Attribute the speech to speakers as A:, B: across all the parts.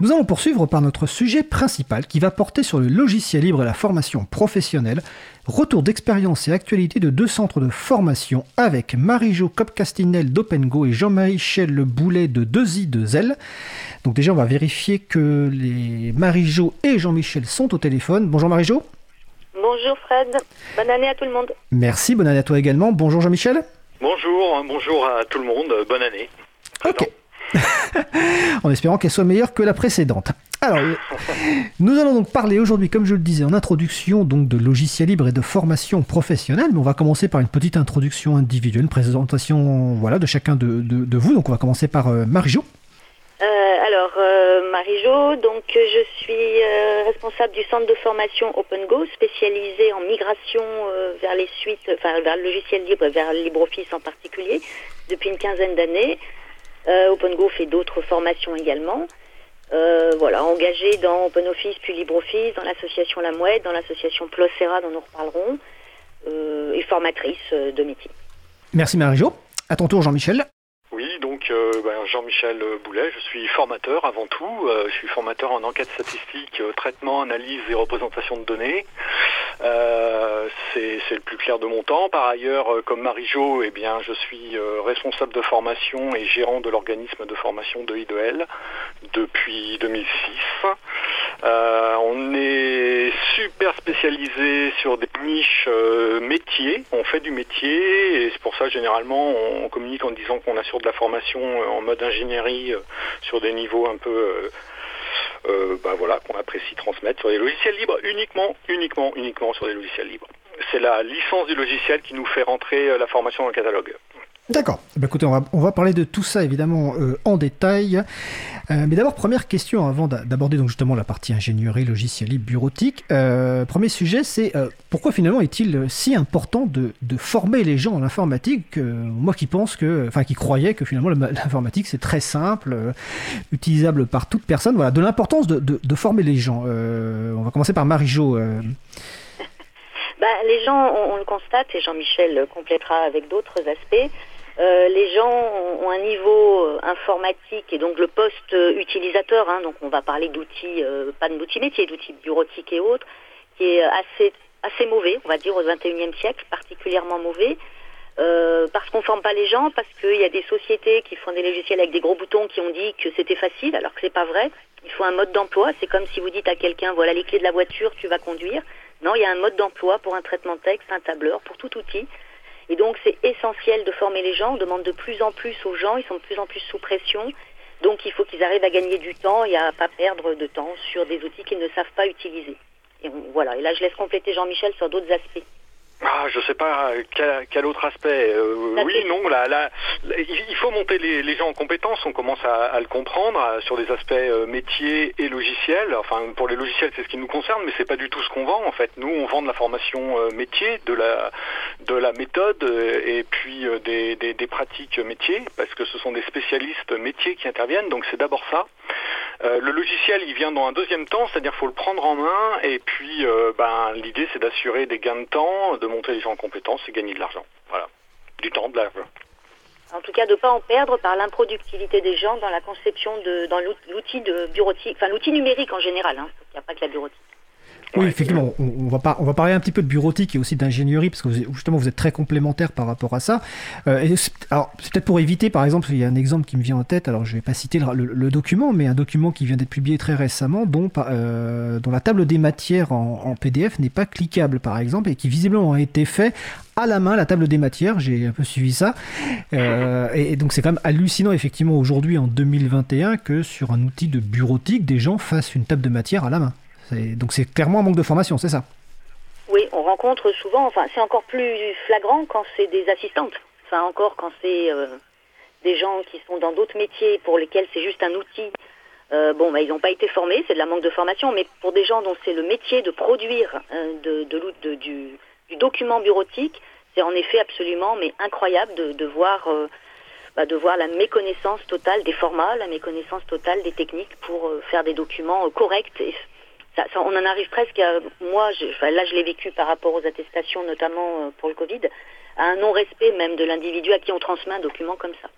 A: Nous allons poursuivre par notre sujet principal qui va porter sur le logiciel libre et la formation professionnelle. Retour d'expérience et actualité de deux centres de formation avec Marie-Jo Copcastinel d'OpenGo et Jean-Michel Le Boulet de 2i de Zelle. Donc déjà, on va vérifier que les Marie-Jo et Jean-Michel sont au téléphone. Bonjour Marie-Jo.
B: Bonjour Fred. Bonne année à tout le monde.
A: Merci, bonne année à toi également. Bonjour Jean-Michel.
C: Bonjour, bonjour à tout le monde. Bonne année.
A: Ok. en espérant qu'elle soit meilleure que la précédente. Alors, nous allons donc parler aujourd'hui, comme je le disais en introduction, donc de logiciels libres et de formation professionnelle, mais on va commencer par une petite introduction individuelle, une présentation voilà, de chacun de, vous. Donc on va commencer par euh, Marie-Jo.
B: Euh, alors, euh, Marie-Jo, donc je suis responsable du centre de formation OpenGo, spécialisé en migration vers les suites, enfin vers le logiciel libre, vers LibreOffice en particulier, depuis une quinzaine d'années. Euh, OpenGo fait d'autres formations également. Euh, voilà, engagé dans OpenOffice puis LibreOffice, dans l'association La Mouette, dans l'association Plocera dont nous reparlerons, euh, et formatrice de métier.
A: Merci Marie-Jo. À ton tour Jean-Michel.
C: Oui, donc ben, Jean-Michel Boulet, je suis formateur avant tout. je suis formateur en enquête statistique, traitement, analyse et représentation de données. Euh, c'est le plus clair de mon temps. Par ailleurs, euh, comme Marie-Jo, eh bien, je suis euh, responsable de formation et gérant de l'organisme de formation de I2L depuis 2006. on est super spécialisé sur des niches métiers. On fait du métier et c'est pour ça généralement on communique en disant qu'on assure de la formation en mode ingénierie sur des niveaux un peu euh, bah voilà, qu'on apprécie transmettre sur des logiciels libres, uniquement, uniquement, uniquement sur des logiciels libres. C'est la licence du logiciel qui nous fait rentrer euh, la formation dans le catalogue.
A: D'accord. Ben, écoutez, on va, on va, parler de tout ça évidemment euh, en détail. Euh, mais d'abord, première question avant d'aborder donc justement la partie ingénierie, logiciel libre, bureautique. Euh, premier sujet, c'est pourquoi finalement est-il si important de, de, former les gens en informatique Moi qui pense que, enfin qui croyais que finalement l'informatique c'est très simple, utilisable par toute personne. Voilà, de l'importance de, de, de, former les gens. on va commencer par Marie-Jo.
B: Bah, les gens, on, on, le constate, et Jean-Michel complétera avec d'autres aspects, euh, les gens ont, un niveau euh, informatique et donc le poste euh, utilisateur, hein, donc on va parler d'outils, pas d'outils métiers, d'outils bureautiques et autres, qui est assez, assez mauvais, on va dire au XXIe siècle, particulièrement mauvais. parce qu'on ne forme pas les gens, parce qu'il y a des sociétés qui font des logiciels avec des gros boutons qui ont dit que c'était facile, alors que c'est pas vrai. Il faut un mode d'emploi. C'est comme si vous dites à quelqu'un, voilà les clés de la voiture, tu vas conduire. Non, il y a un mode d'emploi pour un traitement texte, un tableur, pour tout outil. Et donc c'est essentiel de former les gens. On demande de plus en plus aux gens, ils sont de plus en plus sous pression. Donc il faut qu'ils arrivent à gagner du temps et à pas perdre de temps sur des outils qu'ils ne savent pas utiliser. Et voilà. Et là je laisse compléter Jean-Michel sur d'autres aspects.
C: Ah, je sais pas quel, autre aspect. Euh, oui, non, là, là, il faut monter les, gens en compétences. On commence à, le comprendre euh, sur des aspects euh, métiers et logiciels. Enfin, pour les logiciels, c'est ce qui nous concerne, mais c'est pas du tout ce qu'on vend. En fait, nous, on vend de la formation métier, de la de la méthode et puis des, des pratiques métiers, parce que ce sont des spécialistes métiers qui interviennent. Donc, c'est d'abord ça. Euh, le logiciel, il vient dans un deuxième temps, c'est-à-dire faut le prendre en main, et puis euh, ben, l'idée c'est d'assurer des gains de temps, de monter les gens en compétences et gagner de l'argent. Voilà, du temps, de l'argent.
B: En tout cas, de ne pas en perdre par l'improductivité des gens dans la conception de, dans l'outil de bureautique, enfin l'outil numérique en général. Hein. Il n'y a pas que la bureautique.
A: Oui, effectivement, on, va on va parler un petit peu de bureautique et aussi d'ingénierie, parce que justement, vous êtes très complémentaires par rapport à ça. Euh, alors, c'est peut-être pour éviter, par exemple, il y a un exemple qui me vient en tête, alors je ne vais pas citer le, document, mais un document qui vient d'être publié très récemment, dont, euh, dont la table des matières en, PDF n'est pas cliquable, par exemple, et qui visiblement a été fait à la main, la table des matières, j'ai un peu suivi ça. Euh, et, donc, c'est quand même hallucinant, effectivement, aujourd'hui, en 2021, que sur un outil de bureautique, des gens fassent une table de matière à la main. Donc c'est clairement un manque de formation, c'est ça
B: Oui, on rencontre souvent, enfin c'est encore plus flagrant quand c'est des assistantes, enfin encore quand c'est euh, des gens qui sont dans d'autres métiers pour lesquels c'est juste un outil. Euh, bon, bah, ils n'ont pas été formés, c'est de la manque de formation, mais pour des gens dont c'est le métier de produire euh, de, du, document bureautique, c'est en effet absolument mais incroyable de, de voir bah, de voir la méconnaissance totale des formats, la méconnaissance totale des techniques pour faire des documents corrects et on en arrive presque à, moi, là je l'ai vécu par rapport aux attestations, notamment euh, pour le Covid, à un non-respect même de l'individu à qui on transmet un document comme ça.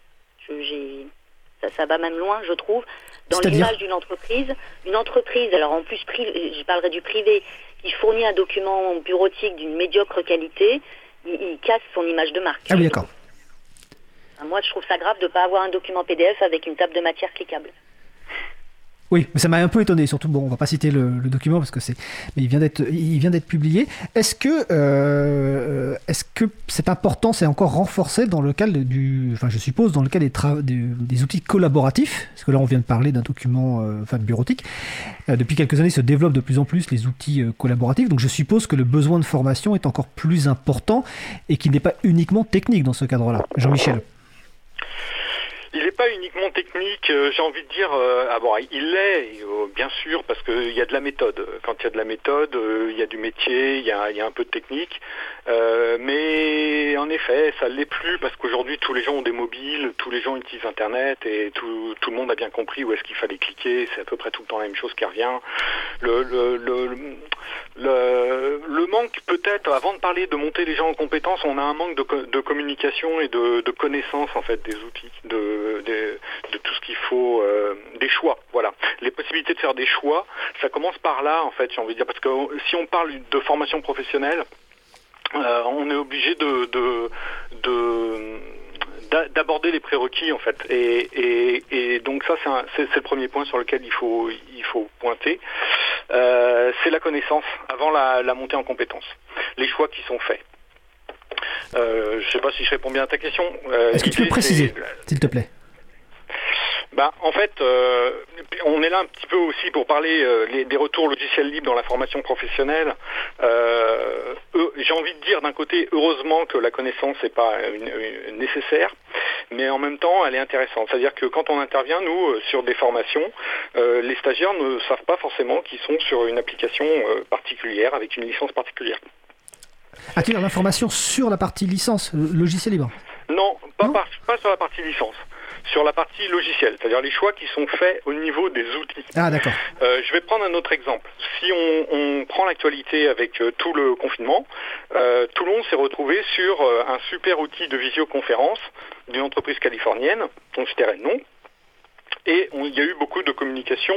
B: ça, va même loin, je trouve, dans l'image d'une entreprise. Une entreprise, alors en plus, je parlerai du privé, qui fournit un document bureautique d'une médiocre qualité, il, casse son image de marque.
A: Ah oui, d'accord.
B: Moi, je trouve ça grave de ne pas avoir un document PDF avec une table de matière cliquable.
A: Oui, mais ça m'a un peu étonné. Surtout, bon, on va pas citer le, document parce que c'est, mais il vient d'être, il vient d'être publié. Est-ce que, euh, est-ce que cette importance est encore renforcée dans le cadre du, enfin, je suppose, dans le cadre des, des, outils collaboratifs, parce que là, on vient de parler d'un document, euh, enfin, bureautique. Euh, depuis quelques années, se développent de plus en plus les outils collaboratifs. Donc, je suppose que le besoin de formation est encore plus important et qu'il n'est pas uniquement technique dans ce cadre-là. Jean-Michel.
C: Il n'est pas uniquement technique, euh, j'ai envie de dire. Euh, ah il l'est, euh, bien sûr, parce qu'il y a de la méthode. Quand il y a de la méthode, il y a du métier, il y a, un peu de technique. Mais en effet, ça ne l'est plus parce qu'aujourd'hui, tous les gens ont des mobiles, tous les gens utilisent Internet et tout, le monde a bien compris où est-ce qu'il fallait cliquer. C'est à peu près tout le temps la même chose qui revient. Le, le, manque, peut-être, avant de parler de monter les gens en compétences, on a un manque de, communication et de, de connaissance en fait des outils. De, de, tout ce qu'il faut, euh, des choix. Voilà, les possibilités de faire des choix, ça commence par là en fait, j'ai envie de dire, parce que si on parle de formation professionnelle, euh, on est obligé de, d'aborder les prérequis en fait. Et, donc ça c'est, le premier point sur lequel il faut il faut pointer. Euh, c'est la connaissance avant la, la, montée en compétences les choix qui sont faits. Euh, je ne sais pas si je réponds bien à ta question.
A: Euh, Est-ce que tu peux préciser, s'il te plaît?
C: Bah, en fait, euh, on est là un petit peu aussi pour parler des retours logiciels libres dans la formation professionnelle. J'ai envie de dire d'un côté, heureusement que la connaissance n'est pas nécessaire, mais en même temps, elle est intéressante. C'est-à-dire que quand on intervient, nous, sur des formations, les stagiaires ne savent pas forcément qu'ils sont sur une application particulière, avec une licence particulière.
A: A-t-il l'information sur la partie licence, logiciel libre?
C: Non, pas, pas sur la partie licence sur la partie logicielle, c'est-à-dire les choix qui sont faits au niveau des outils.
A: Ah d'accord.
C: Euh, je vais prendre un autre exemple. Si on, prend l'actualité avec euh, tout le confinement, euh, tout le monde s'est retrouvé sur un super outil de visioconférence d'une entreprise californienne, dont je dirais non, et il y a eu beaucoup de communication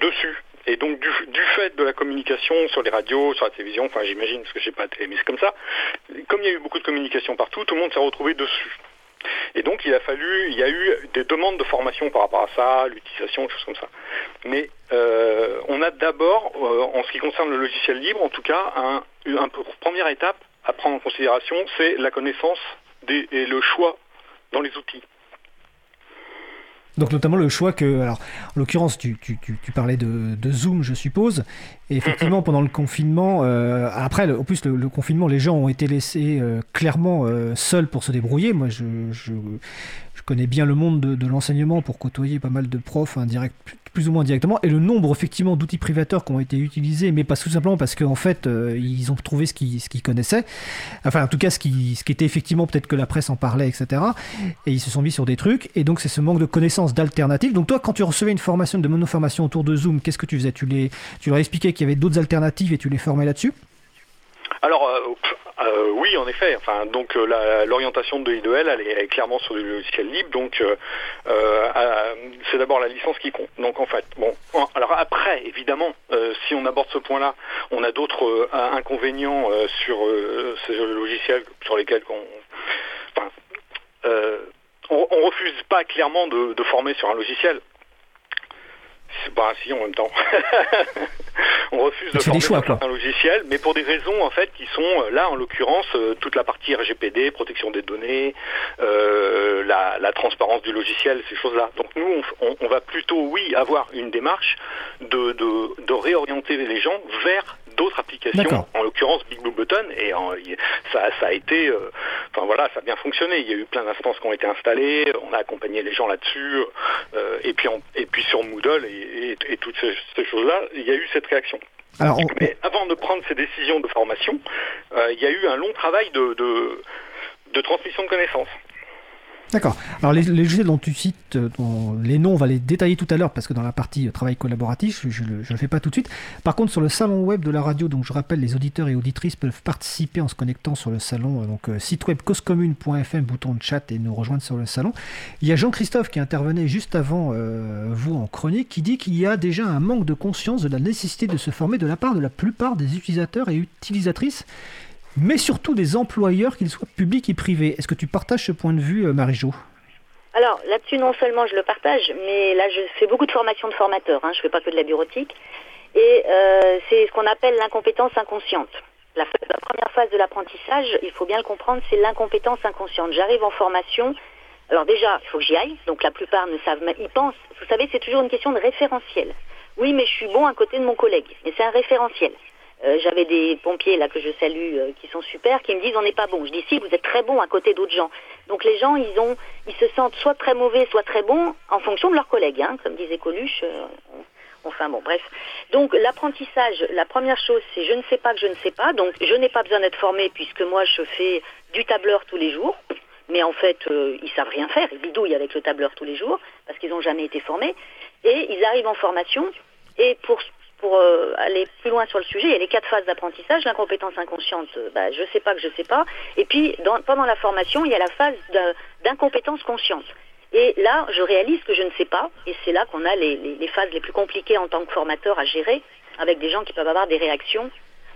C: dessus. Et donc du, fait de la communication sur les radios, sur la télévision, enfin j'imagine parce que j'ai pas de télé, mais c'est comme ça. Comme il y a eu beaucoup de communication partout, tout le monde s'est retrouvé dessus. Et donc il a fallu, il y a eu des demandes de formation par rapport à ça, l'utilisation, des choses comme ça. Mais euh, on a d'abord, euh, en ce qui concerne le logiciel libre, en tout cas, un, un, première étape à prendre en considération, c'est la connaissance des, et le choix dans les outils.
A: Donc notamment le choix que, en l'occurrence tu, parlais de, Zoom je suppose, et effectivement pendant le confinement, euh, après en plus le, confinement les gens ont été laissés euh, clairement euh, seuls pour se débrouiller. Moi je, connais bien le monde de, l'enseignement pour côtoyer pas mal de profs indirect, plus ou moins directement, et le nombre effectivement d'outils privateurs qui ont été utilisés, mais pas tout simplement parce qu'en fait ils ont trouvé ce qu'ils ce qu'ils connaissaient, enfin en tout cas ce qui, ce qui était effectivement peut-être que la presse en parlait, etc. Et ils se sont mis sur des trucs, et donc c'est ce manque de connaissances d'alternatives. Donc toi, quand tu recevais une formation de monoformation autour de Zoom, qu'est-ce que tu faisais? Tu, les, tu leur expliquais qu'il y avait d'autres alternatives et tu les formais là-dessus?
C: Alors, euh, euh, oui, en effet. Enfin, donc euh, l'orientation de I2L, elle est, clairement sur du logiciel libre. Donc, c'est d'abord la licence qui compte. Donc, en fait, bon. Alors après, évidemment, si on aborde ce point-là, on a d'autres inconvénients sur ces logiciels sur lesquels on, enfin, on, refuse pas clairement de former sur un logiciel. Bah si, en même temps. on refuse de former choix, un logiciel, mais pour des raisons en fait qui sont euh, là en l'occurrence euh, toute la partie RGPD, protection des données, euh, la, transparence du logiciel, ces choses-là. Donc nous, on, va plutôt, oui, avoir une démarche de, de réorienter les gens vers d'autres applications, en l'occurrence Big Blue Button, et ça, a été, euh, enfin voilà, ça a bien fonctionné. Il y a eu plein d'instances qui ont été installées, on a accompagné les gens là-dessus, euh, et puis et puis sur Moodle et, toutes ces, choses-là, il y a eu cette réaction. Alors, Mais avant de prendre ces décisions de formation, euh, il y a eu un long travail de, de, de transmission de connaissances.
A: D'accord. Alors les, les dont tu cites, euh, les noms, on va les détailler tout à l'heure parce que dans la partie euh, travail collaboratif, je ne le, fais pas tout de suite. Par contre, sur le salon web de la radio, donc je rappelle, les auditeurs et auditrices peuvent participer en se connectant sur le salon, euh, donc site web causecommune.fm, bouton de chat et nous rejoindre sur le salon. Il y a Jean-Christophe qui intervenait juste avant vous en chronique qui dit qu'il y a déjà un manque de conscience de la nécessité de se former de la part de la plupart des utilisateurs et utilisatrices mais surtout des employeurs, qu'ils soient publics et privés. Est-ce que tu partages ce point de vue, euh, Marie-Jo?
B: Alors là-dessus, non seulement je le partage, mais là je fais beaucoup de formation de formateurs, hein, je ne fais pas que de la bureautique, et euh, c'est ce qu'on appelle l'incompétence inconsciente. La, première phase de l'apprentissage, il faut bien le comprendre, c'est l'incompétence inconsciente. J'arrive en formation, alors déjà, il faut que j'y aille, donc la plupart ne savent, ils pensent, vous savez, c'est toujours une question de référentiel. Oui, mais je suis bon à côté de mon collègue, mais c'est un référentiel. Euh, j'avais des pompiers là que je salue euh, qui sont super, qui me disent on n'est pas bon. Je dis si vous êtes très bon à côté d'autres gens. Donc les gens ils ont ils se sentent soit très mauvais, soit très bons en fonction de leurs collègues, hein, comme disait Coluche. Euh, enfin bon bref. Donc l'apprentissage, la première chose c'est je ne sais pas que je ne sais pas. Donc je n'ai pas besoin d'être formé puisque moi je fais du tableur tous les jours. Mais en fait, ils savent rien faire, ils bidouillent avec le tableur tous les jours parce qu'ils n'ont jamais été formés. Et ils arrivent en formation et pour pour euh, aller plus loin sur le sujet, il y a les quatre phases d'apprentissage, l'incompétence inconsciente, euh, bah, je sais pas que je sais pas, et puis pendant la formation, il y a la phase d'incompétence consciente. Et là, je réalise que je ne sais pas, et c'est là qu'on a les, phases les plus compliquées en tant que formateur à gérer, avec des gens qui peuvent avoir des réactions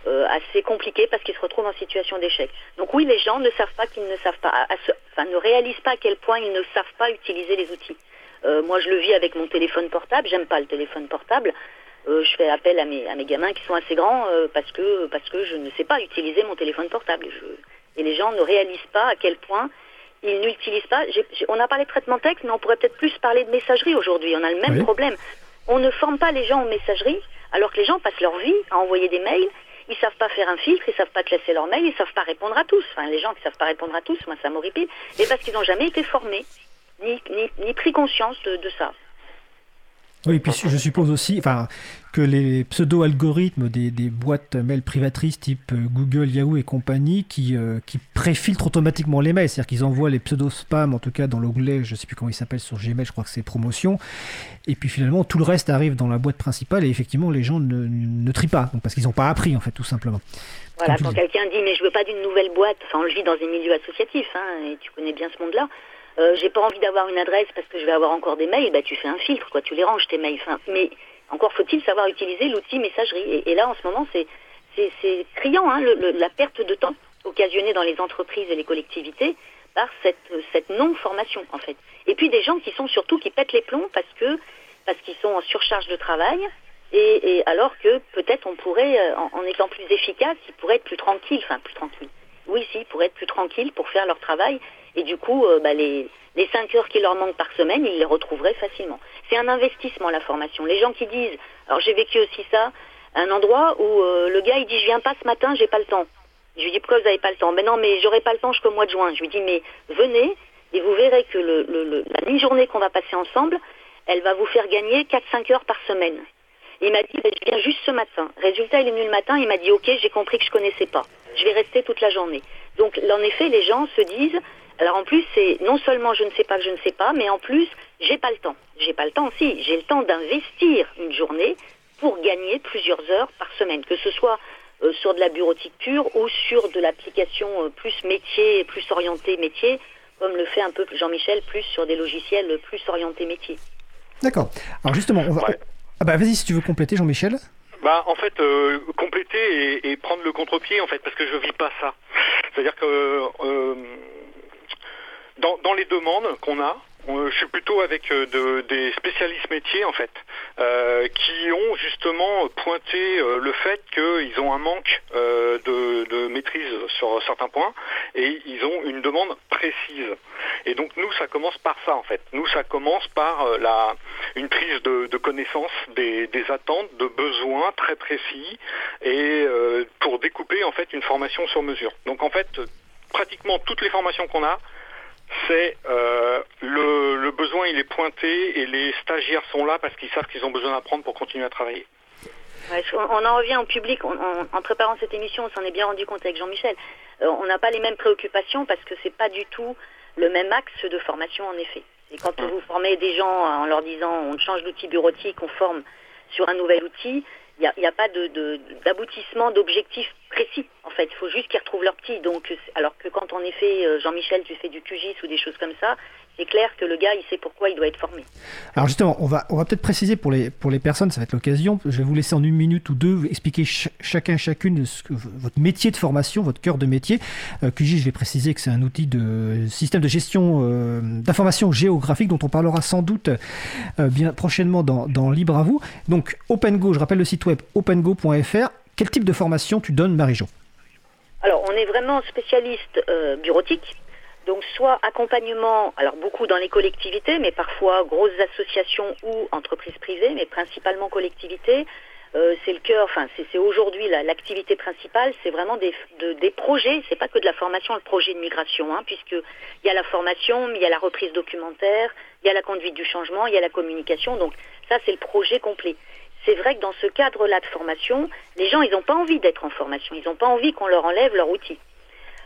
B: euh, assez compliquées parce qu'ils se retrouvent en situation d'échec. Donc oui, les gens ne savent pas qu'ils ne savent pas, enfin ne réalisent pas à quel point ils ne savent pas utiliser les outils. moi, je le vis avec mon téléphone portable, j'aime pas le téléphone portable. Euh, je fais appel à mes, à mes gamins qui sont assez grands euh, parce, que, parce que je ne sais pas utiliser mon téléphone portable. et les gens ne réalisent pas à quel point ils n'utilisent pas. on a parlé de traitement texte, mais on pourrait peut-être plus parler de messagerie aujourd'hui. On a le même problème. On ne forme pas les gens en messagerie, alors que les gens passent leur vie à envoyer des mails. Ils savent pas faire un filtre, ils savent pas classer leurs mails, ils savent pas répondre à tous. Enfin, les gens qui savent pas répondre à tous, moi ça m'horripile. Et parce qu'ils n'ont jamais été formés, ni, ni, pris conscience de ça.
A: Oui, et puis je suppose aussi enfin, que les pseudo-algorithmes des, des, boîtes mail privatrices type euh, Google, Yahoo et compagnie qui, euh, qui préfiltrent automatiquement les mails, c'est-à-dire qu'ils envoient les pseudo-spams, en tout cas dans l'onglet, je ne sais plus comment il s'appelle sur Gmail, je crois que c'est promotion, et puis finalement tout le reste arrive dans la boîte principale et effectivement les gens ne, ne trient pas, parce qu'ils n'ont pas appris en fait tout simplement.
B: Voilà, quand quelqu'un dit mais je veux pas d'une nouvelle boîte, enfin on le vit dans un milieu associatif, hein, et tu connais bien ce monde-là, euh, j'ai pas envie d'avoir une adresse parce que je vais avoir encore des mails, bah tu fais un filtre, quoi, tu les ranges tes mails. mais encore faut-il savoir utiliser l'outil messagerie. Et, là, en ce moment, c'est criant, hein, la perte de temps occasionnée dans les entreprises et les collectivités par cette, cette non-formation, en fait. Et puis des gens qui sont surtout qui pètent les plombs parce que parce qu'ils sont en surcharge de travail. Et, alors que peut-être on pourrait, euh, en, en, étant plus efficace, ils pourraient être plus tranquilles, enfin plus tranquilles. Oui, si, ils pourraient être plus tranquilles pour faire leur travail et du coup, euh, bah, les, les 5 heures qui leur manquent par semaine, ils les retrouveraient facilement. C'est un investissement, la formation. Les gens qui disent, alors j'ai vécu aussi ça, un endroit où euh, le gars, il dit, je viens pas ce matin, j'ai pas le temps. Je lui dis, pourquoi vous n'avez pas le temps? Mais non, mais j'aurai pas le temps jusqu'au mois de juin. Je lui dis, mais venez, et vous verrez que le, la mi-journée qu'on va passer ensemble, elle va vous faire gagner 4-5 heures par semaine. Il m'a dit, ben, je viens juste ce matin. Résultat, il est venu le matin, il m'a dit, ok, j'ai compris que je connaissais pas. Je vais rester toute la journée. Donc, en effet, les gens se disent, alors en plus, c'est non seulement je ne sais pas que je ne sais pas, mais en plus, j'ai pas le temps. J'ai pas le temps aussi. J'ai le temps d'investir une journée pour gagner plusieurs heures par semaine, que ce soit euh, sur de la bureautique pure ou sur de l'application euh, plus métier, plus orienté métier, comme le fait un peu Jean-Michel, plus sur des logiciels plus orientés métier.
A: D'accord. Alors justement, on va... Ah bah vas-y si tu veux compléter Jean-Michel.
C: Bah en fait euh, compléter et, prendre le contre-pied en fait parce que je vis pas ça. C'est-à-dire que dans, les demandes qu'on a, je suis plutôt avec euh, des spécialistes métiers en fait, euh, qui ont justement pointé euh, le fait qu'ils ont un manque de, maîtrise sur certains points et ils ont une demande précise. Et donc nous, ça commence par ça en fait. Nous, ça commence par la, une prise de, connaissance des, des, attentes, de besoins très précis et pour découper en fait une formation sur mesure. Donc en fait, pratiquement toutes les formations qu'on a, c'est euh, le, besoin, il est pointé et les stagiaires sont là parce qu'ils savent qu'ils ont besoin d'apprendre pour continuer à travailler.
B: on, en revient au public. en préparant cette émission, on s'en est bien rendu compte avec Jean-Michel. Euh, on n'a pas les mêmes préoccupations parce que c'est pas du tout le même axe de formation en effet. Et quand vous formez des gens en leur disant on change d'outil bureautique, on forme sur un nouvel outil, il n'y a, pas d'aboutissement, de, d'objectif précis. En fait, il faut juste qu'ils retrouvent leur petit. Alors que quand en effet, euh, Jean-Michel, tu fais du QGIS ou des choses comme ça, c'est clair que le gars, il sait pourquoi il doit être formé.
A: Alors justement, on va, on va peut-être préciser pour les, pour les personnes, ça va être l'occasion, je vais vous laisser en une minute ou deux expliquer chacun, chacune ce que, votre métier de formation, votre cœur de métier. Euh, QGIS, je vais préciser que c'est un outil de système de gestion euh, d'information géographique dont on parlera sans doute euh, bien prochainement dans, dans Libre à vous. Donc OpenGo, je rappelle le site web opengo.fr. Quel type de formation tu donnes, Marie-Jo?
B: Alors, on est vraiment spécialiste bureautique, donc soit accompagnement, alors beaucoup dans les collectivités, mais parfois grosses associations ou entreprises privées, mais principalement collectivités. Euh, c'est le cœur, enfin c'est aujourd'hui l'activité principale, c'est vraiment des, des projets, c'est pas que de la formation, le projet de migration, hein, puisqu'il y a la formation, il y a la reprise documentaire, il y a la conduite du changement, il y a la communication, donc ça c'est le projet complet. C'est vrai que dans ce cadre-là de formation, les gens ils n'ont pas envie d'être en formation, ils n'ont pas envie qu'on leur enlève leur outil.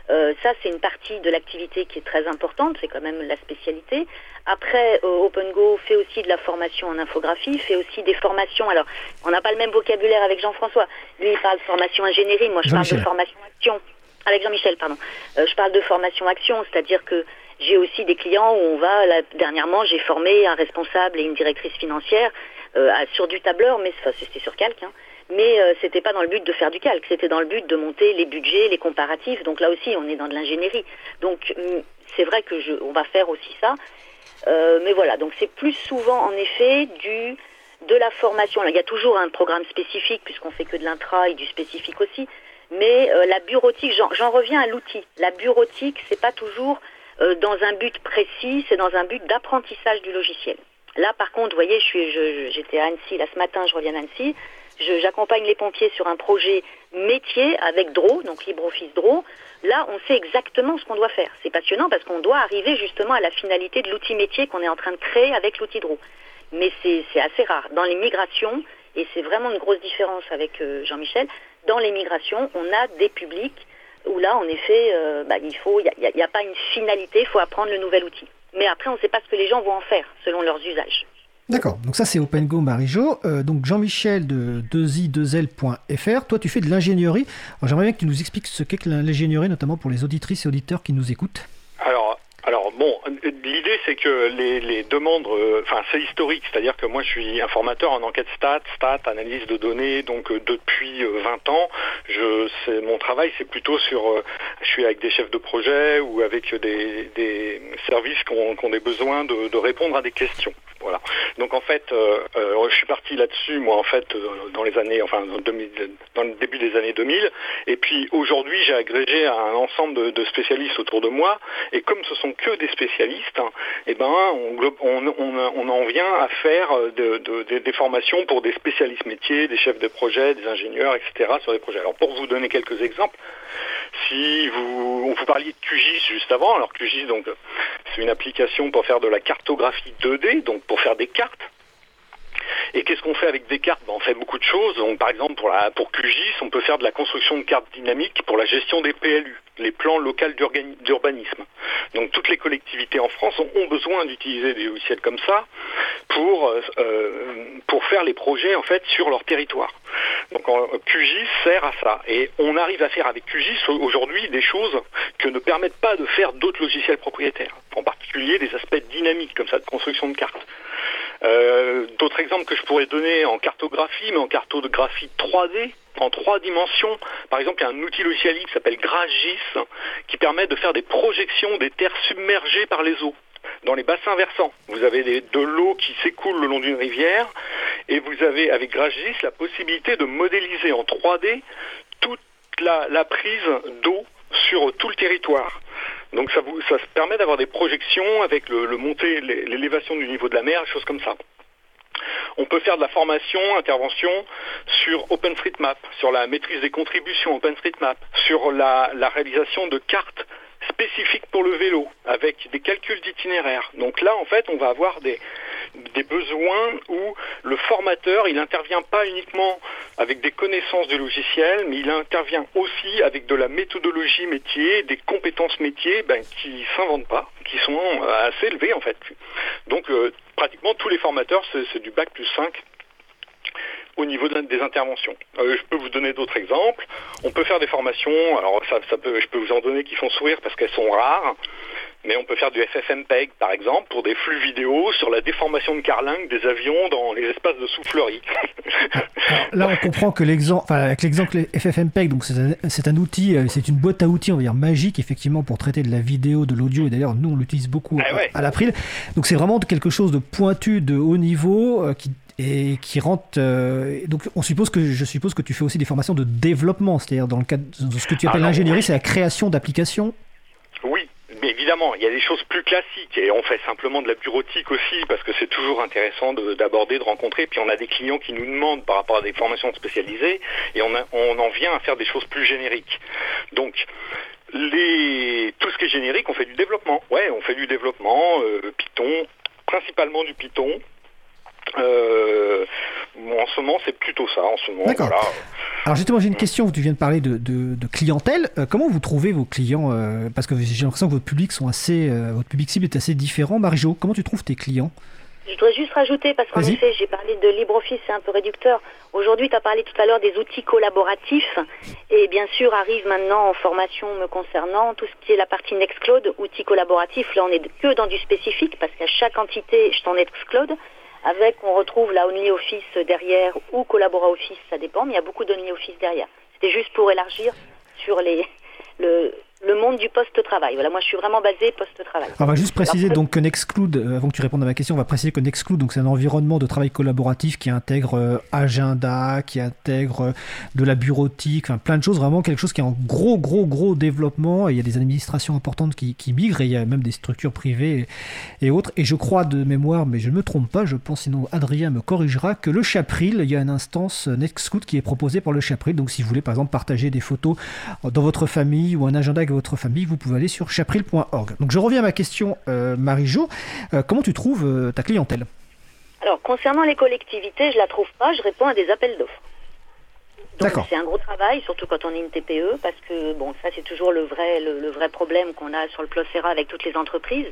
B: Euh, ça, c'est une partie de l'activité qui est très importante, c'est quand même la spécialité. Après, euh, OpenGo fait aussi de la formation en infographie, fait aussi des formations. Alors, on n'a pas le même vocabulaire avec Jean-François. Lui, il parle de formation ingénierie, moi je parle de formation action. Avec Jean-Michel, pardon. Euh, je parle de formation action, c'est-à-dire que j'ai aussi des clients où on va, là, dernièrement, j'ai formé un responsable et une directrice financière sur du tableur, mais c'était sur calque, hein, mais euh, c'était pas dans le but de faire du calque, c'était dans le but de monter les budgets, les comparatifs. Donc là aussi, on est dans de l'ingénierie. Donc mm, c'est vrai que je, on va faire aussi ça. Euh, mais voilà, donc c'est plus souvent en effet du de la formation. il y a toujours un programme spécifique puisqu'on fait que de l'intra et du spécifique aussi. Mais euh, la bureautique, j'en reviens à l'outil. La bureautique, c'est pas toujours euh, dans un but précis, c'est dans un but d'apprentissage du logiciel. Là, par contre, vous voyez, je suis, j'étais à Annecy là ce matin, je reviens d'Annecy. J'accompagne les pompiers sur un projet métier avec DRO, donc LibreOffice DRO. Là, on sait exactement ce qu'on doit faire. C'est passionnant parce qu'on doit arriver justement à la finalité de l'outil métier qu'on est en train de créer avec l'outil DRO. Mais c'est assez rare. Dans les migrations, et c'est vraiment une grosse différence avec euh, Jean-Michel, dans les migrations, on a des publics où là, en effet, euh, bah, il faut, il n'y a, a, pas une finalité, il faut apprendre le nouvel outil. Mais après, on ne sait pas ce que les gens vont en faire selon leurs usages.
A: D'accord, donc ça c'est OpenGo Marijo. Euh, donc Jean-Michel de 2i2l.fr, toi tu fais de l'ingénierie. J'aimerais bien que tu nous expliques ce qu'est que l'ingénierie, notamment pour les auditrices et auditeurs qui nous écoutent.
C: Alors, alors bon, l'idée c'est que les, demandes, euh, enfin c'est historique, c'est-à-dire que moi je suis informateur en enquête stat, stat, analyse de données, donc euh, depuis 20 ans, je, mon travail c'est plutôt sur, je suis avec des chefs de projet ou avec des, services qui ont, des besoins de répondre à des questions. Voilà. Donc en fait, euh, euh, je suis parti là-dessus, moi en fait, euh, dans les années, enfin dans, le début des années 2000. Et puis aujourd'hui, j'ai agrégé un ensemble de, spécialistes autour de moi. Et comme ce sont que des spécialistes, hein, eh ben on, en vient à faire des formations pour des spécialistes métiers, des chefs de projet, des ingénieurs, etc. sur des projets. Alors pour vous donner quelques exemples, si vous, vous parliez de QGIS juste avant, alors QGIS c'est une application pour faire de la cartographie 2D, donc pour faire des cartes. Et qu'est-ce qu'on fait avec des cartes? Ben, On fait beaucoup de choses. par exemple, pour QGIS, on peut faire de la construction de cartes dynamiques pour la gestion des PLU, les plans locaux d'urbanisme. Donc toutes les collectivités en France ont, besoin d'utiliser des logiciels comme ça pour, euh, euh, pour faire les projets en fait sur leur territoire. Donc QGIS sert à ça. Et on arrive à faire avec QGIS aujourd'hui des choses que ne permettent pas de faire d'autres logiciels propriétaires. En particulier des aspects dynamiques comme ça de construction de cartes. Euh, d'autres exemples que je pourrais donner en cartographie, mais en cartographie 3D, en trois dimensions. Par exemple, il y a un outil logiciel qui s'appelle GrasGIS qui permet de faire des projections des terres submergées par les eaux. Dans les bassins versants, vous avez de l'eau qui s'écoule le long d'une rivière et vous avez avec GrasGIS la possibilité de modéliser en 3D toute la, prise d'eau sur tout le territoire. Donc ça, vous, ça permet d'avoir des projections avec le, le montée, l'élévation du niveau de la mer, choses comme ça. On peut faire de la formation, intervention sur OpenStreetMap, sur la maîtrise des contributions OpenStreetMap, sur la, la réalisation de cartes spécifiques pour le vélo, avec des calculs d'itinéraire. Donc là, en fait, on va avoir des, des besoins où le formateur, il n'intervient pas uniquement avec des connaissances du logiciel, mais il intervient aussi avec de la méthodologie métier, des compétences métiers ben, qui s'inventent pas, qui sont assez élevées en fait. Donc euh, pratiquement tous les formateurs, c'est du bac plus 5 au niveau des interventions. Euh, je peux vous donner d'autres exemples. On peut faire des formations, alors ça, peut, je peux vous en donner qui font sourire parce qu'elles sont rares, mais on peut faire du FFmpeg par exemple pour des flux vidéo sur la déformation de carlingue des avions dans les espaces de soufflerie.
A: là, on comprend que l'exemple, avec l'exemple FFmpeg, donc c'est un, outil, euh, c'est une boîte à outils, on va dire magique effectivement pour traiter de la vidéo, de l'audio, et d'ailleurs nous on l'utilise beaucoup ah à, l'April. Donc c'est vraiment quelque chose de pointu, de haut niveau, euh, qui et qui rentre. Euh, donc, on suppose que je suppose que tu fais aussi des formations de développement, c'est-à-dire dans le cadre de ce que tu appelles l'ingénierie, c'est la création d'applications.
C: Mais évidemment, il y a des choses plus classiques et on fait simplement de la bureautique aussi parce que c'est toujours intéressant d'aborder, de, rencontrer. Puis on a des clients qui nous demandent par rapport à des formations spécialisées et on, en vient à faire des choses plus génériques. Donc tout ce qui est générique, on fait du développement. Ouais, on fait du développement, euh, Python, principalement du Python, euh, en ce moment, c'est plutôt ça. En ce moment, voilà.
A: Alors justement, j'ai une question. Tu viens de parler de, clientèle. Euh, comment vous trouvez vos clients euh, Parce que j'ai l'impression que votre public sont assez, votre public cible est assez différent. Marie-Jo, comment tu trouves tes clients?
B: Je dois juste rajouter, parce qu'en effet, j'ai parlé de LibreOffice, c'est un peu réducteur. Aujourd'hui, tu as parlé tout à l'heure des outils collaboratifs. Et bien sûr, arrive maintenant en formation me concernant tout ce qui est la partie Nextcloud, outils collaboratifs. Là, on est que dans du spécifique, parce qu'à chaque entité, je t'en Nextcloud. Avec, on retrouve la Office derrière ou Collabora Office, ça dépend, mais il y a beaucoup d'OnlyOffice derrière. C'était juste pour élargir sur les, le, le monde du post-travail. Voilà, moi je suis vraiment basé post-travail.
A: On va juste préciser donc que Nextcloud, euh, avant que tu répondes à ma question, on va préciser que Nextcloud, donc c'est un environnement de travail collaboratif qui intègre euh, agenda, qui intègre euh, de la bureautique, enfin plein de choses, vraiment quelque chose qui est en gros, gros, gros développement. Et il y a des administrations importantes qui, qui migrent et il y a même des structures privées et, autres. Et je crois de mémoire, mais je ne me trompe pas, je pense, sinon Adrien me corrigera, que le Chapril, il y a une instance Nextcloud qui est proposée par le Chapril. Donc si vous voulez par exemple partager des photos dans votre famille ou un agenda votre famille, vous pouvez aller sur chapril.org. Donc je reviens à ma question, euh, Marie-Jo. Euh, comment tu trouves euh, ta clientèle?
B: Alors, concernant les collectivités, je la trouve pas, je réponds à des appels d'offres. Donc c'est un gros travail, surtout quand on est une TPE, parce que bon, ça c'est toujours le vrai, le, vrai problème qu'on a sur le Plocera avec toutes les entreprises.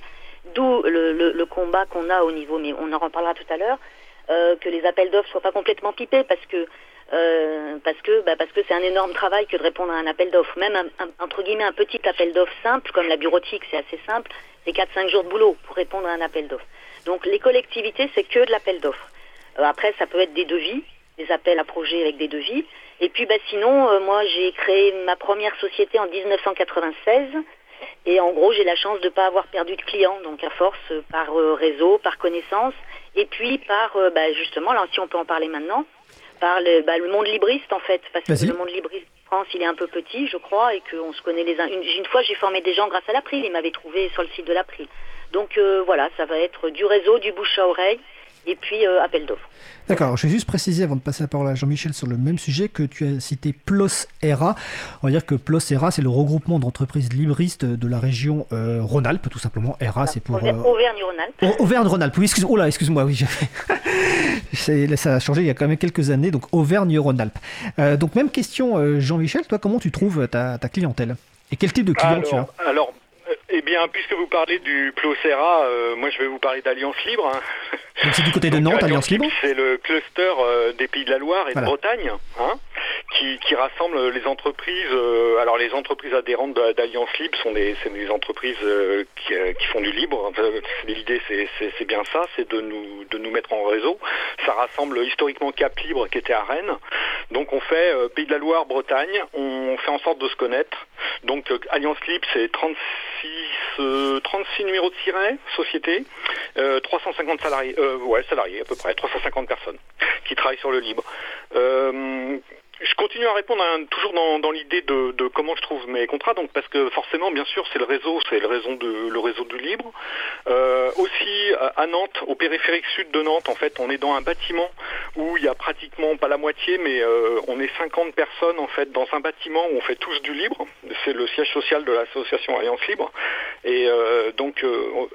B: D'où le, combat qu'on a au niveau, mais on en reparlera tout à l'heure, que les appels d'offres soient pas complètement pipés, parce que euh, parce que bah, parce que c'est un énorme travail que de répondre à un appel d'offres. Même un, entre guillemets un petit appel d'offres simple, comme la bureautique, c'est assez simple, c'est 4-5 jours de boulot pour répondre à un appel d'offres. Donc les collectivités, c'est que de l'appel d'offres. Euh, après, ça peut être des devis, des appels à projets avec des devis. Et puis bah, sinon, euh, moi j'ai créé ma première société en 1996. Et en gros, j'ai la chance de ne pas avoir perdu de clients, donc à force par réseau, par connaissance, et puis par, bah, justement, là si on peut en parler maintenant, par le, bah, le monde libriste en fait, parce que le monde libriste en France il est un peu petit, je crois, et qu'on se connaît les uns. Une, une fois j'ai formé des gens grâce à l'April, ils m'avaient trouvé sur le site de l'April. Donc euh, voilà, ça va être du réseau, du bouche à oreille, et puis euh, appel d'offres.
A: D'accord, je vais juste préciser avant de passer la parole à Jean-Michel sur le même sujet que tu as cité PLOS ERA. On va dire que PLOS ERA, c'est le regroupement d'entreprises libristes de la région euh, Rhône-Alpes, tout simplement. ERA, c'est pour.
B: Euh, Auvergne-Rhône-Alpes.
A: Auvergne-Rhône-Alpes, oui, excuse, oh là, excuse-moi, oui. ça a changé il y a quand même quelques années, donc Auvergne-Rhône-Alpes. donc, même question, Jean-Michel, toi, comment tu trouves ta, clientèle? Et quel type de client tu as?
C: Alors, bien, puisque vous parlez du Plocera, euh, moi je vais vous parler d'Alliance Libre. Hein.
A: c'est du côté de Nantes, Alliance Libre
C: C'est le cluster euh, des Pays de la Loire et de Bretagne, hein, qui, rassemble les entreprises. Euh, alors les entreprises adhérentes d'Alliance Libre sont des, des entreprises qui, font du libre. L'idée c'est bien ça, c'est de nous, de nous mettre en réseau. Ça rassemble historiquement Cap Libre qui était à Rennes. Donc on fait Pays de la Loire, Bretagne, on fait en sorte de se connaître. Donc Alliance Libre c'est 36 36 numéros de siret, société, 350 euh, salariés, euh, ouais, salariés à peu près, 350 personnes qui travaillent sur le libre. Euh, je continue à répondre toujours dans, l'idée de, comment je trouve mes contrats, donc parce que forcément, bien sûr, c'est le réseau, c'est le réseau le réseau du libre. aussi à Nantes, au périphérique sud de Nantes, en fait, on est dans un bâtiment où il y a pratiquement pas la moitié, mais on est 50 personnes en fait dans un bâtiment où on fait tous du libre. C'est le siège social de l'association Alliance Libre. Et euh, donc euh,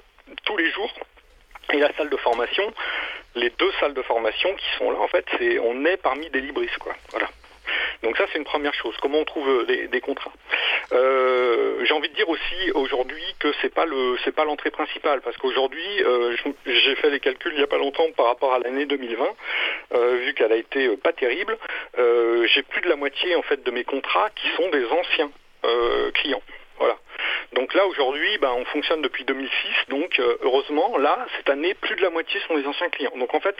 C: tous les jours, et la salle de formation. les deux salles de formation qui sont là, en fait, c'est on est parmi des libristes, quoi. Voilà. Donc ça, c'est une première chose. Comment on trouve des, contrats euh, J'ai envie de dire aussi aujourd'hui que c'est pas le, c'est pas l'entrée principale, parce qu'aujourd'hui, euh, j'ai fait les calculs il n'y a pas longtemps par rapport à l'année 2020, euh, vu qu'elle a été pas terrible. j'ai plus de la moitié en fait de mes contrats qui sont des anciens clients. Donc là aujourd'hui, ben, on fonctionne depuis 2006, donc euh, heureusement là cette année plus de la moitié sont des anciens clients. Donc en fait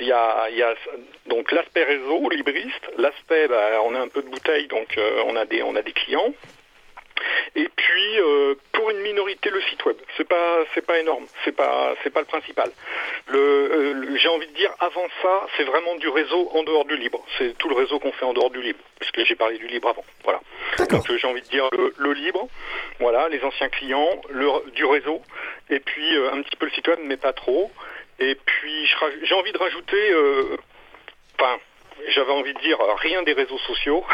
C: il euh, y, a, donc l'aspect réseau libriste, l'aspect ben, on a un peu de bouteille donc euh, on a des on a des clients. Et puis euh, pour une minorité le site web, c'est pas c'est pas énorme, c'est pas c'est pas le principal. Euh, j'ai envie de dire avant ça, c'est vraiment du réseau en dehors du libre. C'est tout le réseau qu'on fait en dehors du libre, puisque j'ai parlé du libre avant. Voilà. Donc j'ai envie de dire le, libre, voilà, les anciens clients, le, du réseau, et puis euh, un petit peu le site web, mais pas trop. Et puis j'ai envie de rajouter, enfin j'avais envie de dire rien des réseaux sociaux,